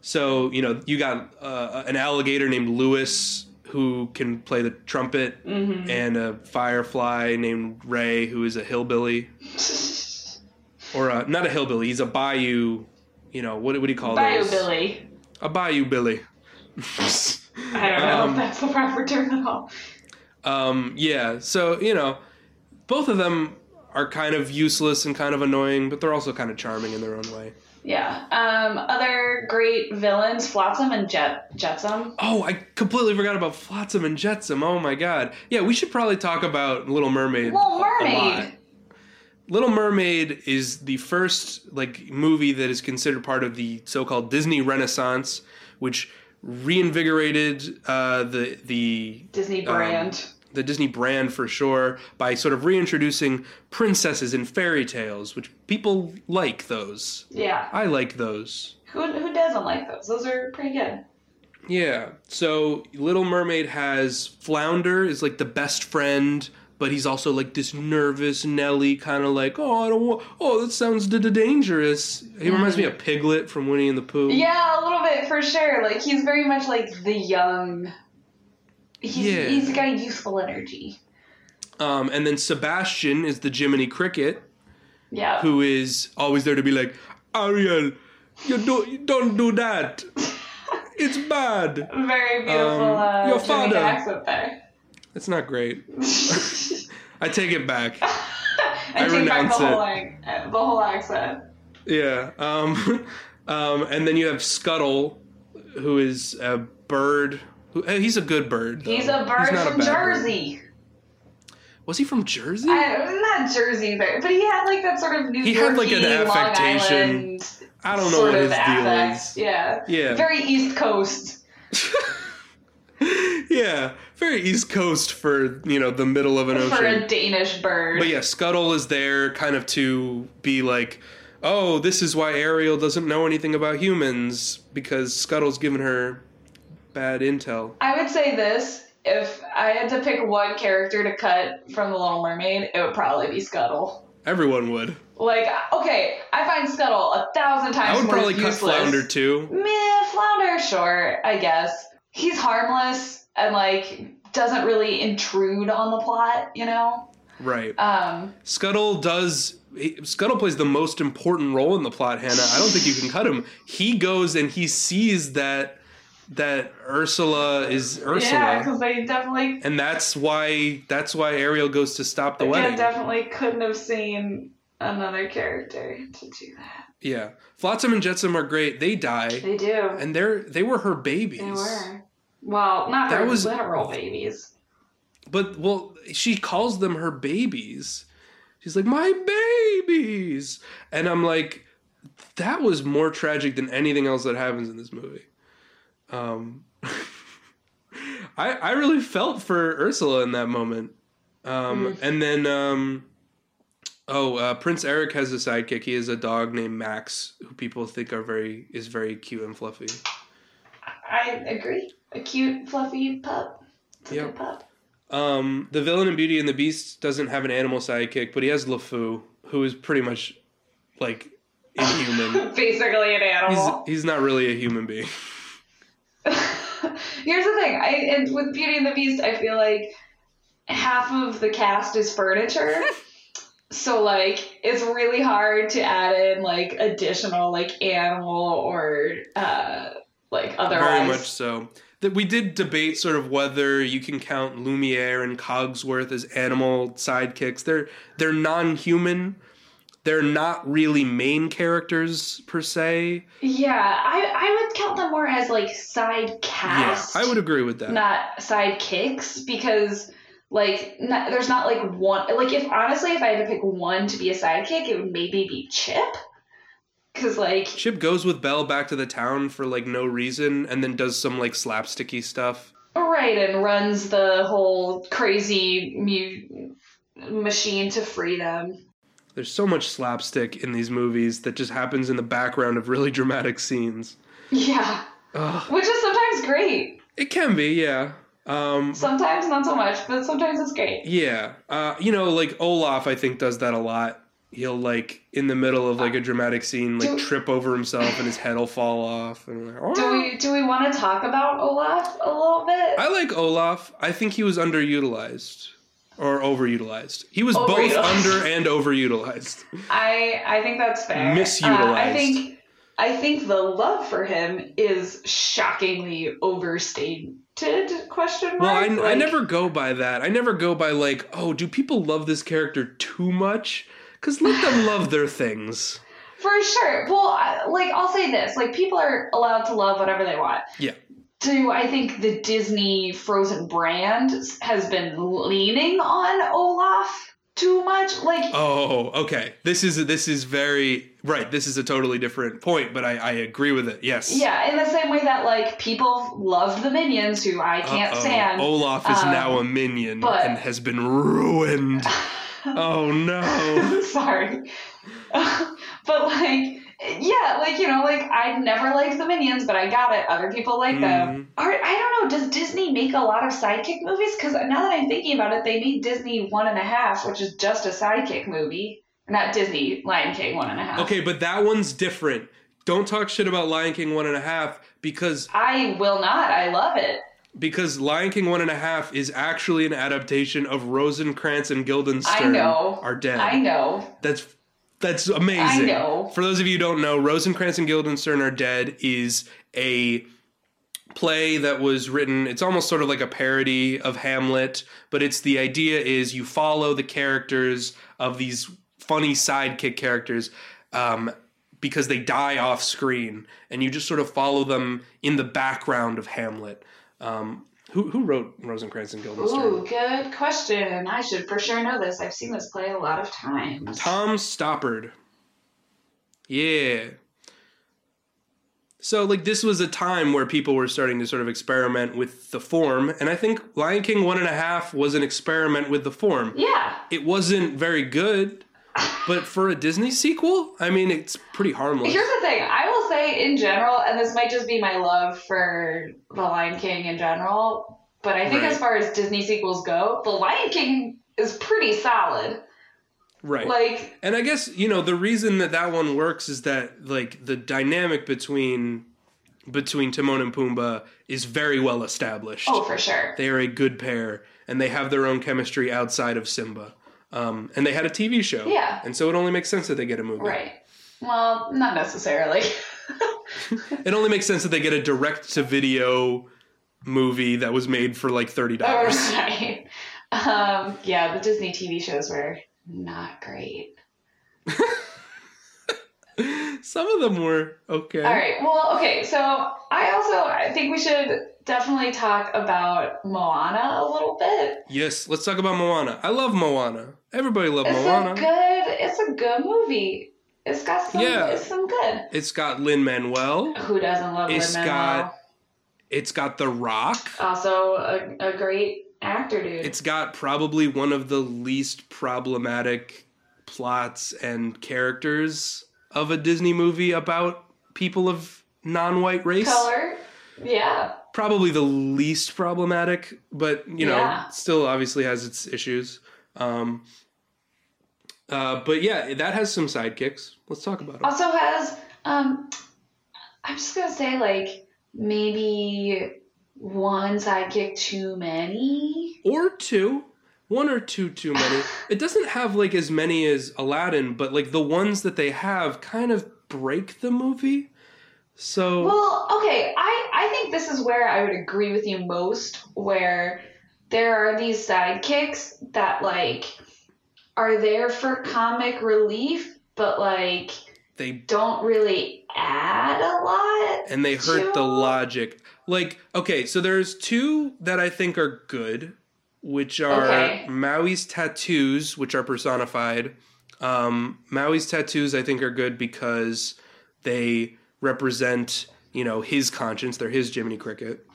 so you know you got uh, an alligator named Lewis who can play the trumpet, Mm-hmm. and a firefly named Ray who is a hillbilly, or a, not a hillbilly. He's a bayou. You know what? What do you call Bayou those? Billy. A bayou billy. I don't know Um, if that's the proper term at all. Um, yeah, so you know, both of them are kind of useless and kind of annoying, but they're also kind of charming in their own way. Yeah. Um, other great villains, Flotsam and Jet Jetsam. Oh, I completely forgot about Flotsam and Jetsam. Oh my god. Yeah, we should probably talk about Little Mermaid. Little a lot. Mermaid. Little Mermaid is the first like movie that is considered part of the so-called Disney Renaissance, which reinvigorated uh, the the Disney Um, brand. The Disney brand for sure by sort of reintroducing princesses in fairy tales, which people like those. yeah. I like those. Who, who doesn't like those? Those are pretty good. Yeah. So Little Mermaid has Flounder is like the best friend, but he's also like this nervous Nelly kind of like, oh, I don't want, oh, that sounds d- d- dangerous. He reminds me of Piglet from Winnie and the Pooh. Yeah, a little bit for sure. Like he's very much like the young. He's, Yeah. he's got youthful energy. Um, and then Sebastian is the Jiminy Cricket, Yeah. who is always there to be like, Ariel, you do you don't do that. It's bad. Very beautiful. Um, uh, your father. accent there. It's not great. I take it back. I, I take back renounce the whole, it. uh, the whole accent. Yeah. Um, um, and then you have Scuttle, who is a bird. He's a good bird. though. He's a bird not from bird. Jersey. Was he from Jersey? I, not Jersey, but, but he had like that sort of New He had, like, an affectation. I don't know what of his deal is. Yeah. Yeah. Very East Coast. yeah. Very East Coast for you know the middle of an ocean. For a Danish bird. But yeah, Scuttle is there kind of to be like, oh, this is why Ariel doesn't know anything about humans because Scuttle's given her bad intel. I would say this. If I had to pick one character to cut from The Little Mermaid, it would probably be Scuttle. Everyone would. Like, okay, I find Scuttle a thousand times I would more probably cut. Flounder too. Meh, Flounder, sure, I guess. He's harmless and like doesn't really intrude on the plot, you know. Right. Um, Scuttle does. He, Scuttle plays the most important role in the plot, Hannah. I don't think you can cut him. He goes and he sees that that Ursula is Ursula, yeah, because they definitely, and that's why that's why Ariel goes to stop the wedding. definitely couldn't have seen another character to do that. Yeah, Flotsam and Jetsam are great. They die, They do. and they're they were her babies. They were. Well, not That was- literal babies. But well, she calls them her babies. She's like, "My babies." And I'm like, that was more tragic than anything else that happens in this movie. Um I, I really felt for Ursula in that moment. Um, Mm. And then, um, oh, uh, Prince Eric has a sidekick. He has a dog named Max, who people think are very is very cute and fluffy. I agree. A cute, fluffy pup. It's a Yep. pup. Um, the villain in Beauty and the Beast doesn't have an animal sidekick, but he has LeFou, who is pretty much like inhuman. Basically, an he's animal. he's not really a human being. Here's the thing. I and with Beauty and the Beast, I feel like half of the cast is furniture. so like it's really hard to add in like additional like animal or uh like otherwise. Very much so. That we did debate sort of whether you can count Lumiere and Cogsworth as animal sidekicks. They're they're non-human. They're not really main characters per se. Yeah, I I would count them more as like side cast. Yeah, I would agree with that. not sidekicks because like not, there's not like one like if honestly if I had to pick one to be a sidekick it would maybe be Chip because like Chip goes with Belle back to the town for like no reason and then does some like slapsticky stuff. right and runs the whole crazy mu- machine to freedom. There's so much slapstick in these movies that just happens in the background of really dramatic scenes. Yeah, Ugh. which is sometimes great. It can be, yeah. Um, Sometimes not so much, but sometimes it's great. Yeah. Uh, you know, like Olaf, I think, does that a lot. He'll, like, in the middle of, like, a dramatic scene, like, Do- trip over himself and his head will fall off. And like, "Oh." Do we do we want to talk about Olaf a little bit? I like Olaf. I think he was underutilized. Or overutilized. He was both under and overutilized. I I think that's fair. Misutilized. Uh, I think I think the love for him is shockingly overstated. Question mark. Well, I, mark. I never go by that. I never go by, like, oh, do people love this character too much? Because let them love their things. for sure. Well, I, like I'll say this: like people are allowed to love whatever they want. Yeah. Do I think the Disney Frozen brand has been leaning on Olaf too much? Like Oh, okay. This is this is very right. This is a totally different point, but I, I agree with it. Yes. Yeah, in the same way that like people loved the minions, who I can't Uh-oh. stand. Olaf is Um, now a minion but- and has been ruined. oh no. Sorry, but like, yeah, like you know, like I never liked the minions, but I got it. Other people like them. Mm. Are, I don't know. Does Disney make a lot of sidekick movies? Because now that I'm thinking about it, they made Disney One and a Half, which is just a sidekick movie. Not Disney Lion King One and a Half. Okay, but that one's different. Don't talk shit about Lion King one and a half because I will not. I love it. because Lion King one and a half is actually an adaptation of Rosencrantz and Guildenstern I know. are dead. I know. That's that's amazing. I know. For those of you who don't know, Rosencrantz and Guildenstern are dead is a play that was written. It's almost sort of like a parody of Hamlet, but it's the idea is you follow the characters of these funny sidekick characters. Um, because they die off screen, and you just sort of follow them in the background of Hamlet. Um, who who wrote Rosencrantz and Guildenstern? Ooh, good question. I should for sure know this. I've seen this play a lot of times. Tom Stoppard. Yeah. So like this was a time where people were starting to sort of experiment with the form, and I think Lion King one and a half was an experiment with the form. Yeah. It wasn't very good, but for a Disney sequel, I mean it's pretty harmless. Here's the thing. I will say in general, and this might just be my love for The Lion King in general, but I think Right. as far as Disney sequels go, The Lion King is pretty solid. Right. Like, And I guess you know the reason that that one works is that like the dynamic between between Timon and Pumbaa is very well established. oh, for sure. They are a good pair, and they have their own chemistry outside of Simba. Um, and they had a TV show, Yeah. and so it only makes sense that they get a movie. Right. Well, not necessarily. It only makes sense that they get a direct-to-video movie that was made for like thirty dollars. Oh, right. Um, yeah, the Disney TV shows were not great. Some of them were okay. All right. Well, okay. So I also I think we should definitely talk about Moana a little bit. Yes, let's talk about Moana. I love Moana. Everybody loved It's Moana. a good. It's a good movie. It's got some. Yeah. It's some good. It's got Lin Manuel. Who doesn't love? It's got- It's got The Rock. Also, a, a great actor, dude. It's got probably one of the least problematic plots and characters of a Disney movie about people of non-white race. Color. Yeah. Probably the least problematic, but you know, Yeah. still obviously has its issues. Um, uh, but yeah, that has some sidekicks. Let's talk about it. Also has, um, I'm just gonna say, like, maybe one sidekick too many. or two one or two too many it doesn't have like as many as aladdin but like the ones that they have kind of break the movie so Well, okay, I, I think this is where I would agree with you most, where there are these sidekicks that, like, are there for comic relief, but, like, they don't really add a lot. and they hurt the logic like okay so there's two that i think are good which are Okay. maui's tattoos which are personified um, maui's tattoos i think are good because they represent you know his conscience they're his jiminy cricket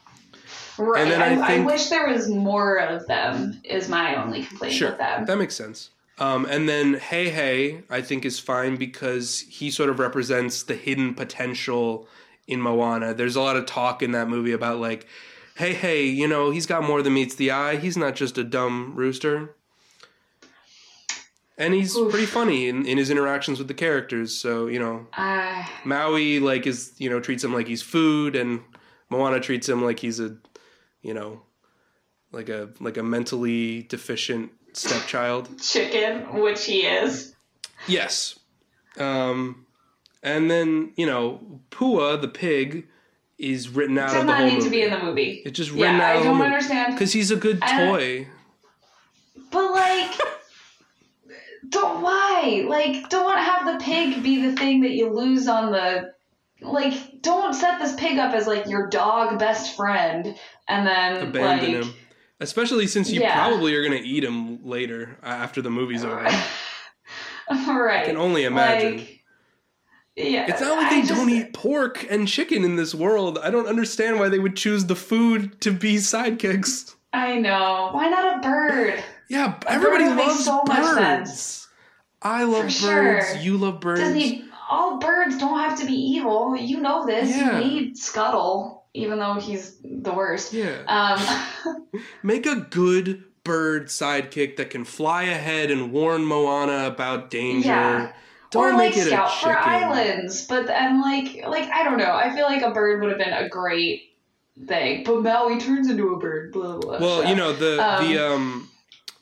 Right. And then I I, I, wish there was more of them, is my only complaint Sure, with them. that makes sense. Um, and then Hey Hey, I think is fine because he sort of represents the hidden potential in Moana. There's a lot of talk in that movie about like, hey hey, you know, he's got more than meets the eye. He's not just a dumb rooster. And he's Oof. pretty funny in, in his interactions with the characters. So you know, Uh, Maui like is you know treats him like he's food, and Moana treats him like he's a, you know, like a like a mentally deficient stepchild. chicken, which he is. Yes. Um, and then you know Pua the pig is written out Does of the not whole need to be movie. in the movie. It's just written Yeah, out I don't movie understand. because he's a good toy. But like, don't why? Like, don't have the pig be the thing that you lose on the. Like, don't set this pig up as like your dog best friend, and then Abandon like, him, especially since you Yeah. probably are gonna eat him later after the movie's over. right. I can only imagine. Like, yeah, It's not like they just- don't eat pork and chicken in this world. I don't understand why they would choose the food to be sidekicks. I know. Why not a bird? Yeah, A everybody bird loves so birds. I love For birds. sure. You love birds. Disney, all birds don't have to be evil. You know this. Yeah. You made Scuttle, even though he's the worst. Yeah. Um, Make a good bird sidekick that can fly ahead and warn Moana about danger. Yeah. Don't or like make it Scout for. Islands, but then like like I don't know. I feel like a bird would have been a great thing, but Maui turns into a bird. Blah blah. Well, so. you know the Um, the um a-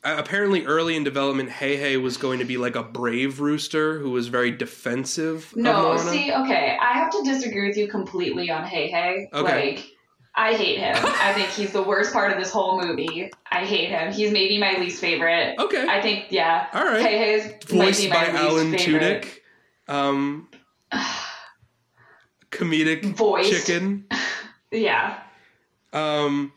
apparently early in development, Hey Hey was going to be like a brave rooster who was very defensive. No, see, okay, I have to disagree with you completely on Hey Hey. Okay. Like, I hate him. I think he's the worst part of this whole movie. I hate him. He's maybe my least favorite. Okay. I think, yeah. All right. Hey Hey's might Voiced by my Alan favorite. Tudyk. Um, comedic Voice. chicken. Yeah. Um,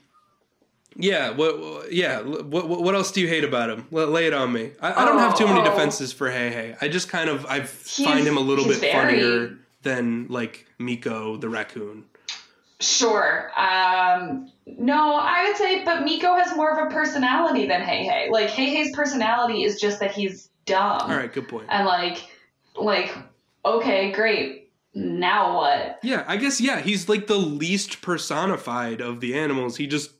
yeah. What? Yeah. What? What else do you hate about him? Lay it on me. I, I don't have too many Oh, defenses for Hey Hey. I just kind of I find him a little bit very- funnier than like Meeko the raccoon. Sure. Um, no, I would say, but Meeko has more of a personality than Hey Hey. Like, Hey Hey's personality is just that he's dumb. All right. Good point. And, like, like, okay, great. Now what? Yeah. I guess. Yeah. He's like the least personified of the animals. He just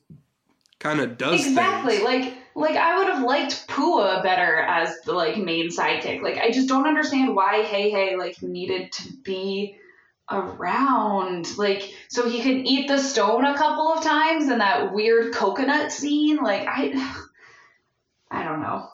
kind of does exactly. things. like like i would have liked pua better as the like main sidekick. Like i just don't understand why hey hey like needed to be around. Like so he could eat the stone a couple of times in that weird coconut scene. Like i i don't know.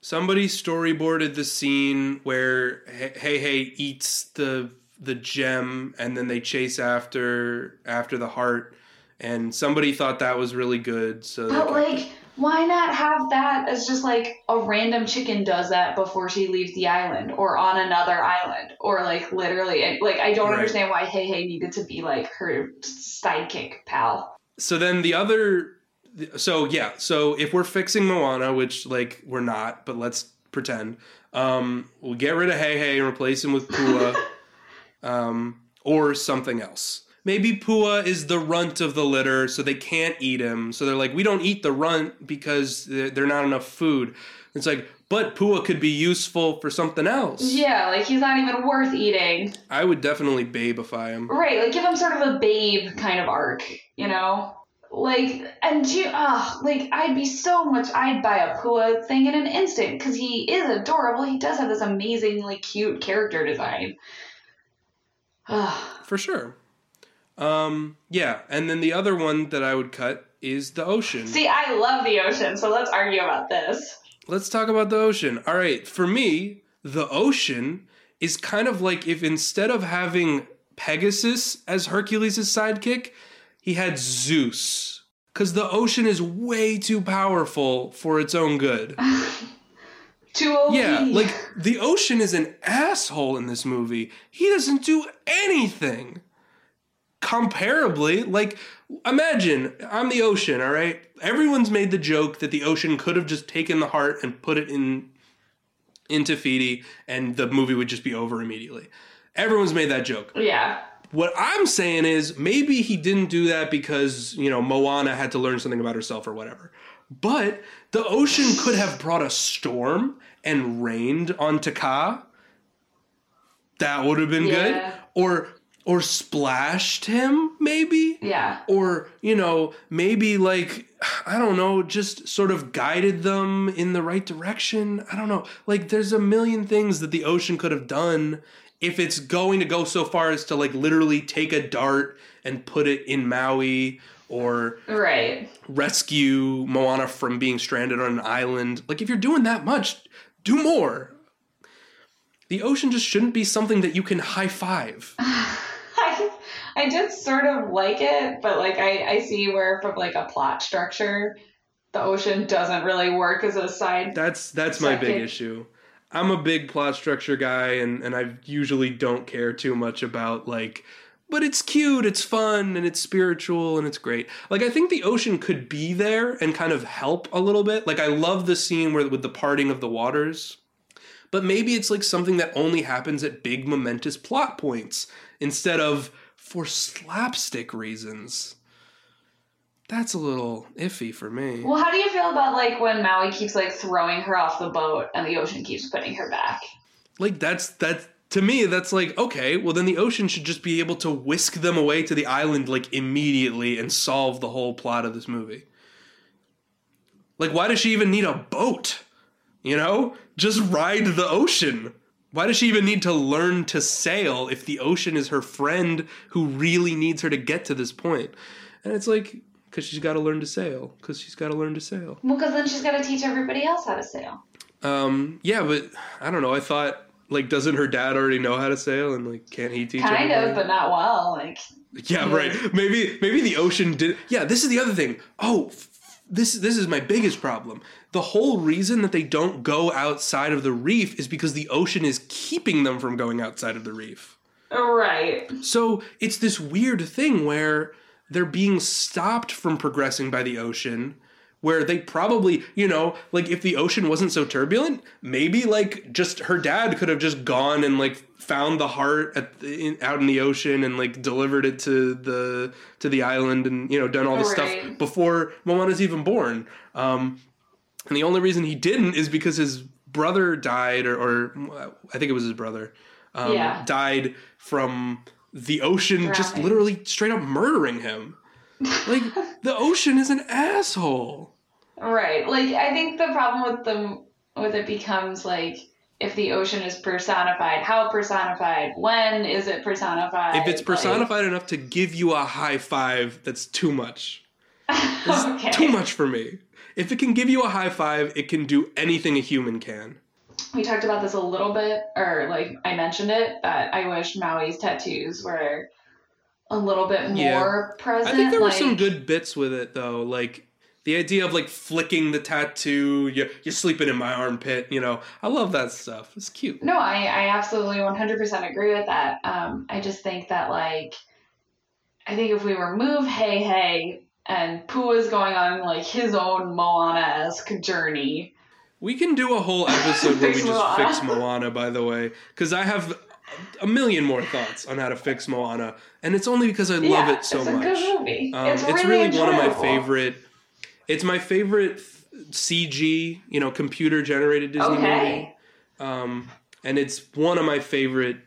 Somebody storyboarded the scene where Hey Hey eats the the gem and then they chase after after the heart and somebody thought that was really good so but like it. why not have that as just like a random chicken does that before she leaves the island or on another island or like literally and, like i don't Right. understand why hey hey needed to be like her sidekick pal so then the other so yeah so if we're fixing Moana which like we're not but let's pretend um we'll get rid of Hey Hey and replace him with Pua um or something else maybe Pua is the runt of the litter, so they can't eat him. So they're like, we don't eat the runt because there's not enough food. It's like, but Pua could be useful for something else. Yeah, like he's not even worth eating. I would definitely babeify him. Right, like give him sort of a babe kind of arc, you know? Like, and you, ah, like I'd be so much, I'd buy a Pua thing in an instant because he is adorable. He does have this amazingly cute character design. For sure. Um, yeah, and then the other one that I would cut is the ocean. See, I love the ocean, so let's argue about this. Let's talk about the ocean. All right, for me, the ocean is kind of like if instead of having Pegasus as Hercules' sidekick, he had Zeus. Because the ocean is way too powerful for its own good. too OP. Yeah, like the ocean is an asshole in this movie. He doesn't do anything. Comparably, like imagine I'm the ocean, all right? Everyone's made the joke that the ocean could have just taken the heart and put it in into Fiti and the movie would just be over immediately. Everyone's made that joke. Yeah. What I'm saying is maybe he didn't do that because, you know, Moana had to learn something about herself or whatever. But the ocean could have brought a storm and rained on Te Kā. That would have been Yeah. good. Or or splashed him maybe? Yeah. or you know maybe like i don't know just sort of guided them in the right direction? I don't know. Like there's a million things that the ocean could have done if it's going to go so far as to like literally take a dart and put it in maui or Right. rescue moana from being stranded on an island. Like if you're doing that much do more. The ocean just shouldn't be something that you can high five I, did sort of like it, but like I, I see where from like a plot structure, the ocean doesn't really work as a side. That's that's my big issue. I'm a big plot structure guy, and and I usually don't care too much about like. But it's cute, it's fun, and it's spiritual, and it's great. Like I think the ocean could be there and kind of help a little bit. Like I love the scene where with the parting of the waters, but maybe it's like something that only happens at big momentous plot points instead of for slapstick reasons. That's a little iffy for me. Well, how do you feel about like when Maui keeps like throwing her off the boat and the ocean keeps putting her back? like that's that's to me that's like okay well then the ocean should just be able to whisk them away to the island like immediately and solve the whole plot of this movie like why does she even need a boat you know just ride the ocean why does she even need to learn to sail if the ocean is her friend who really needs her to get to this point? and it's like because she's got to learn to sail because she's got to learn to sail Well, because then she's got to teach everybody else how to sail. um, yeah, but I don't know. I thought like, doesn't her dad already know how to sail, and like, can't he teach? Her? Kind everybody? of, but not well. Like, yeah, right. Maybe maybe the ocean did. Yeah, this is the other thing. Oh, this this is my biggest problem. The whole reason that they don't go outside of the reef is because the ocean is keeping them from going outside of the reef. right. So it's this weird thing where they're being stopped from progressing by the ocean. Where they probably, you know, like if the ocean wasn't so turbulent, maybe like just her dad could have just gone and like found the heart at the, in, out in the ocean and like delivered it to the to the island and you know done all this Right. stuff before Moana's even born. Um, and the only reason he didn't is because his brother died, or, or I think it was his brother, um, Yeah. died from the ocean just literally straight up murdering him. Like the ocean is an asshole. Right. Like I think the problem with them with it becomes like if the ocean is personified, how personified? When is it personified? If it's Like- personified enough to give you a high five, that's too much. It's okay. too much for me. If it can give you a high five, it can do anything a human can. We talked about this a little bit, or like I mentioned it, that I wish Maui's tattoos were a little bit more Yeah. present. I think there were some good bits with it though, like the idea of like flicking the tattoo, you're, you're sleeping in my armpit, you know. I love that stuff. It's cute. No, I, I absolutely 100% agree with that. Um, I just think that, like, I think if we remove Hey Hey and Pua's going on, like, his own Moana esque journey. We can do a whole episode where we just Moana. fix Moana, by the way, because I have a million more thoughts on how to fix Moana, and it's only because I love yeah, it so much. it's a much. good movie. Um, it's, it's, really, really, one of my favorite. It's my favorite CG, you know, computer generated Disney movie. Um, and it's one of my favorite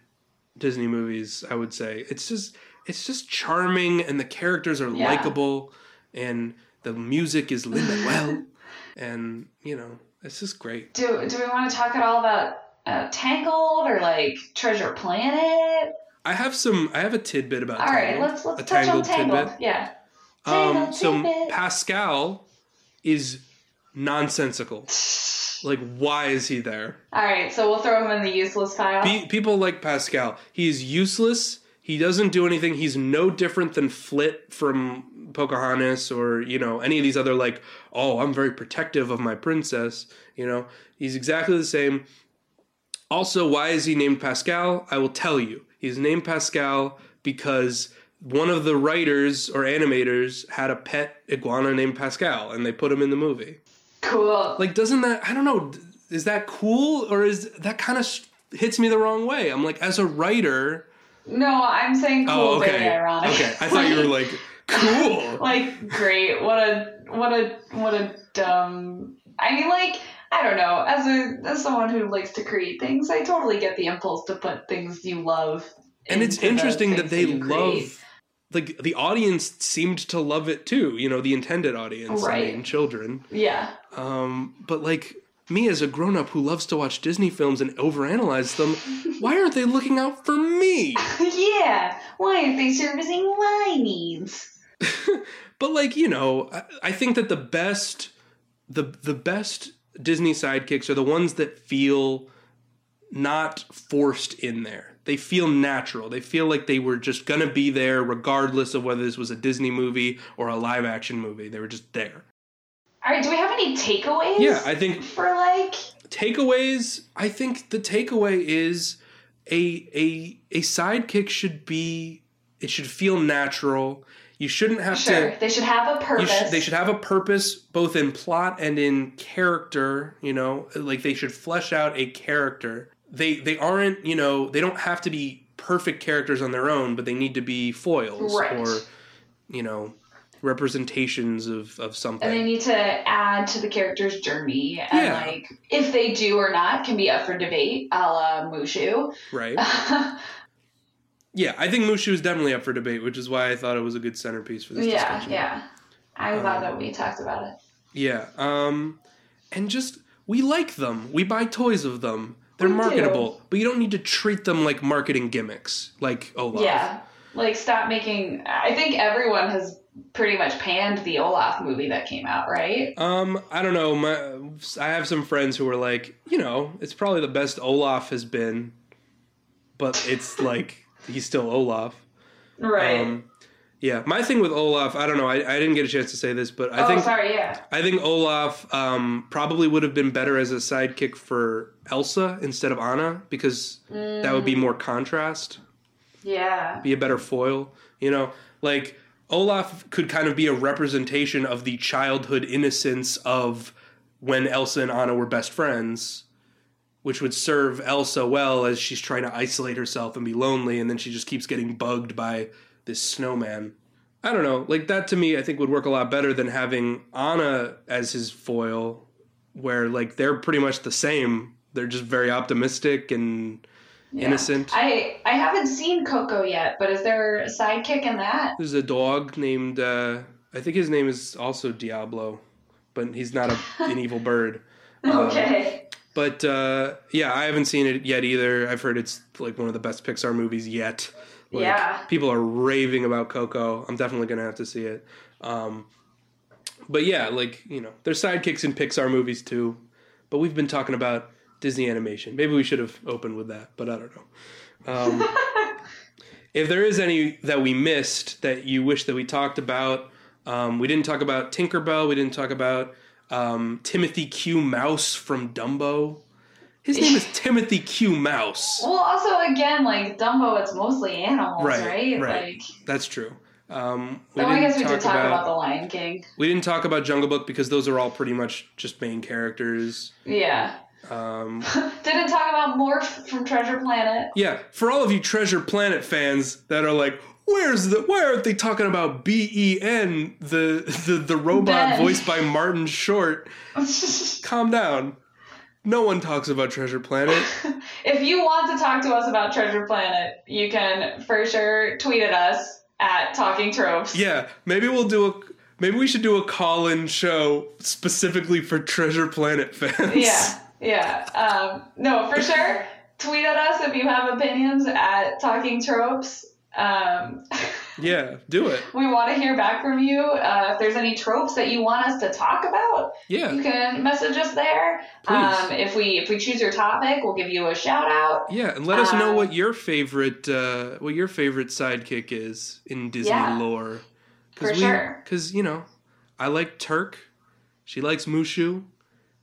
Disney movies. I would say it's just it's just charming, and the characters are Yeah. likable, and the music is Lin Manuel, and you know, it's just great. Do Do we want to talk at all about uh, Tangled or like Treasure Planet? I have some. I have a tidbit about. All right, let's let's a touch on Tangled tidbit. Yeah. Um, so. Pascal is nonsensical. Like, why is he there? All right, so we'll throw him in the useless pile. Pe- people like Pascal. He's useless. He doesn't do anything. He's no different than Flit from Pocahontas or, you know, any of these other, like, oh, I'm very protective of my princess. You know, he's exactly the same. Also, why is he named Pascal? I will tell you. He's named Pascal because one of the writers or animators had a pet iguana named Pascal and they put him in the movie. cool. Like, doesn't that, I don't know, is that cool or is that kind of hits me the wrong way? I'm like, as a writer, no, I'm saying oh, cool, oh, okay. very ironic. Okay, I thought you were like, cool. like great. What a what a what a dumb. I mean, like I don't know. As a as someone who likes to create things, I totally get the impulse to put things you love. and it's interesting that they love, like, the audience seemed to love it too, you know, the intended audience, I mean, children. Yeah. Um, but like, me as a grown up who loves to watch Disney films and overanalyze them, why aren't they looking out for me? yeah. Why aren't they servicing my needs? But like you know, I, I think that the best, the the best Disney sidekicks are the ones that feel not forced in there. They feel natural. They feel like they were just gonna be there, regardless of whether this was a Disney movie or a live action movie. They were just there. All right. Do we have any takeaways? Yeah, I think for like. takeaways. I think the takeaway is a a a sidekick should be. It should feel natural. You shouldn't have Sure. to They should have a purpose. sh- they should have a purpose both in plot and in character you know like they should flesh out a character they they aren't you know they don't have to be perfect characters on their own but they need to be foils Right. or you know representations of of something and they need to add to the character's journey and Yeah. like if they do or not can be up for debate a la mushu right yeah i think mushu is definitely up for debate which is why i thought it was a good centerpiece for this yeah discussion yeah i'm glad Um, that we talked about it Yeah. Um and just we like them. We buy toys of them. They're We do. marketable, but you don't need to treat them like marketing gimmicks, like Olaf. yeah like stop making i think everyone has pretty much panned the olaf movie that came out right Um, I don't know. My I have some friends who were like, you know, it's probably the best Olaf has been, but it's like he's still Olaf. right Um, yeah, my thing with Olaf, I don't know. I, I didn't get a chance to say this, but I oh think sorry yeah I think Olaf um, probably would have been better as a sidekick for Elsa instead of Anna because that would be more contrast. yeah be a better foil. You know, like Olaf could kind of be a representation of the childhood innocence of when Elsa and Anna were best friends, which would serve Elsa well as she's trying to isolate herself and be lonely, and then she just keeps getting bugged by this snowman. I don't know, like that to me, I think would work a lot better than having Anna as his foil, where like they're pretty much the same. They're just very optimistic and Yeah. innocent. I I haven't seen Coco yet, but is there a sidekick in that? There's a dog named uh, I think his name is also Diablo, but he's not a, an evil bird. Um, Okay. But uh, yeah, I haven't seen it yet either. I've heard it's like one of the best Pixar movies yet. Like, Yeah. People are raving about Coco. I'm definitely gonna have to see it. Um, but yeah, like you know, there's sidekicks in Pixar movies too. But we've been talking about Disney animation. Maybe we should have opened with that, but I don't know. Um, if there is any that we missed that you wish that we talked about, um, we didn't talk about Tinkerbell. We didn't talk about um, Timothy Q. Mouse from Dumbo. His name is Timothy Q. Mouse. Well, also again, like Dumbo, it's mostly animals, Right, right? right. Like, That's true. Um, we oh, I guess we did talk about, the Lion King. we didn't talk about Jungle Book because those are all pretty much just main characters. Yeah. Um, Didn't talk about Morph from Treasure Planet. yeah, for all of you Treasure Planet fans that are like, where's the why aren't they talking about B E N the the the robot Ben. voiced by Martin Short? Calm down. No one talks about Treasure Planet. if you want to talk to us about Treasure Planet, you can for sure tweet at us at Talking Tropes. Yeah, maybe we'll do a maybe we should do a call-in show specifically for Treasure Planet fans. Yeah, yeah. Um, no, for sure. Tweet at us if you have opinions at Talking Tropes. Um, Yeah, do it. we want to hear back from you. Uh, if there's any tropes that you want us to talk about, Yeah. you can message us there. Please. Um, if we if we choose your topic, we'll give you a shout out. Yeah, and let us know Um, what your favorite uh, what your favorite sidekick is in Disney Yeah, lore. for we, sure. Because you know, I like Terk, she likes Mushu,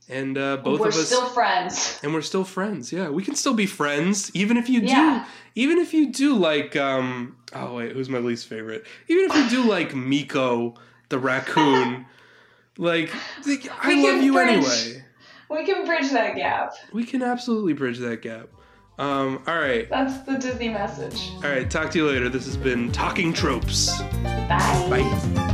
and uh, both We're of us, still friends. and we're still friends. Yeah, we can still be friends, even if you Yeah. do, even if you do like, um, oh wait, who's my least favorite? Even if you do like Meeko the raccoon, like, I love you bridge. anyway. We can bridge that gap. We can absolutely bridge that gap. Um, all right. That's the Disney message. All right, talk to you later. This has been Talking Tropes. Bye. Bye.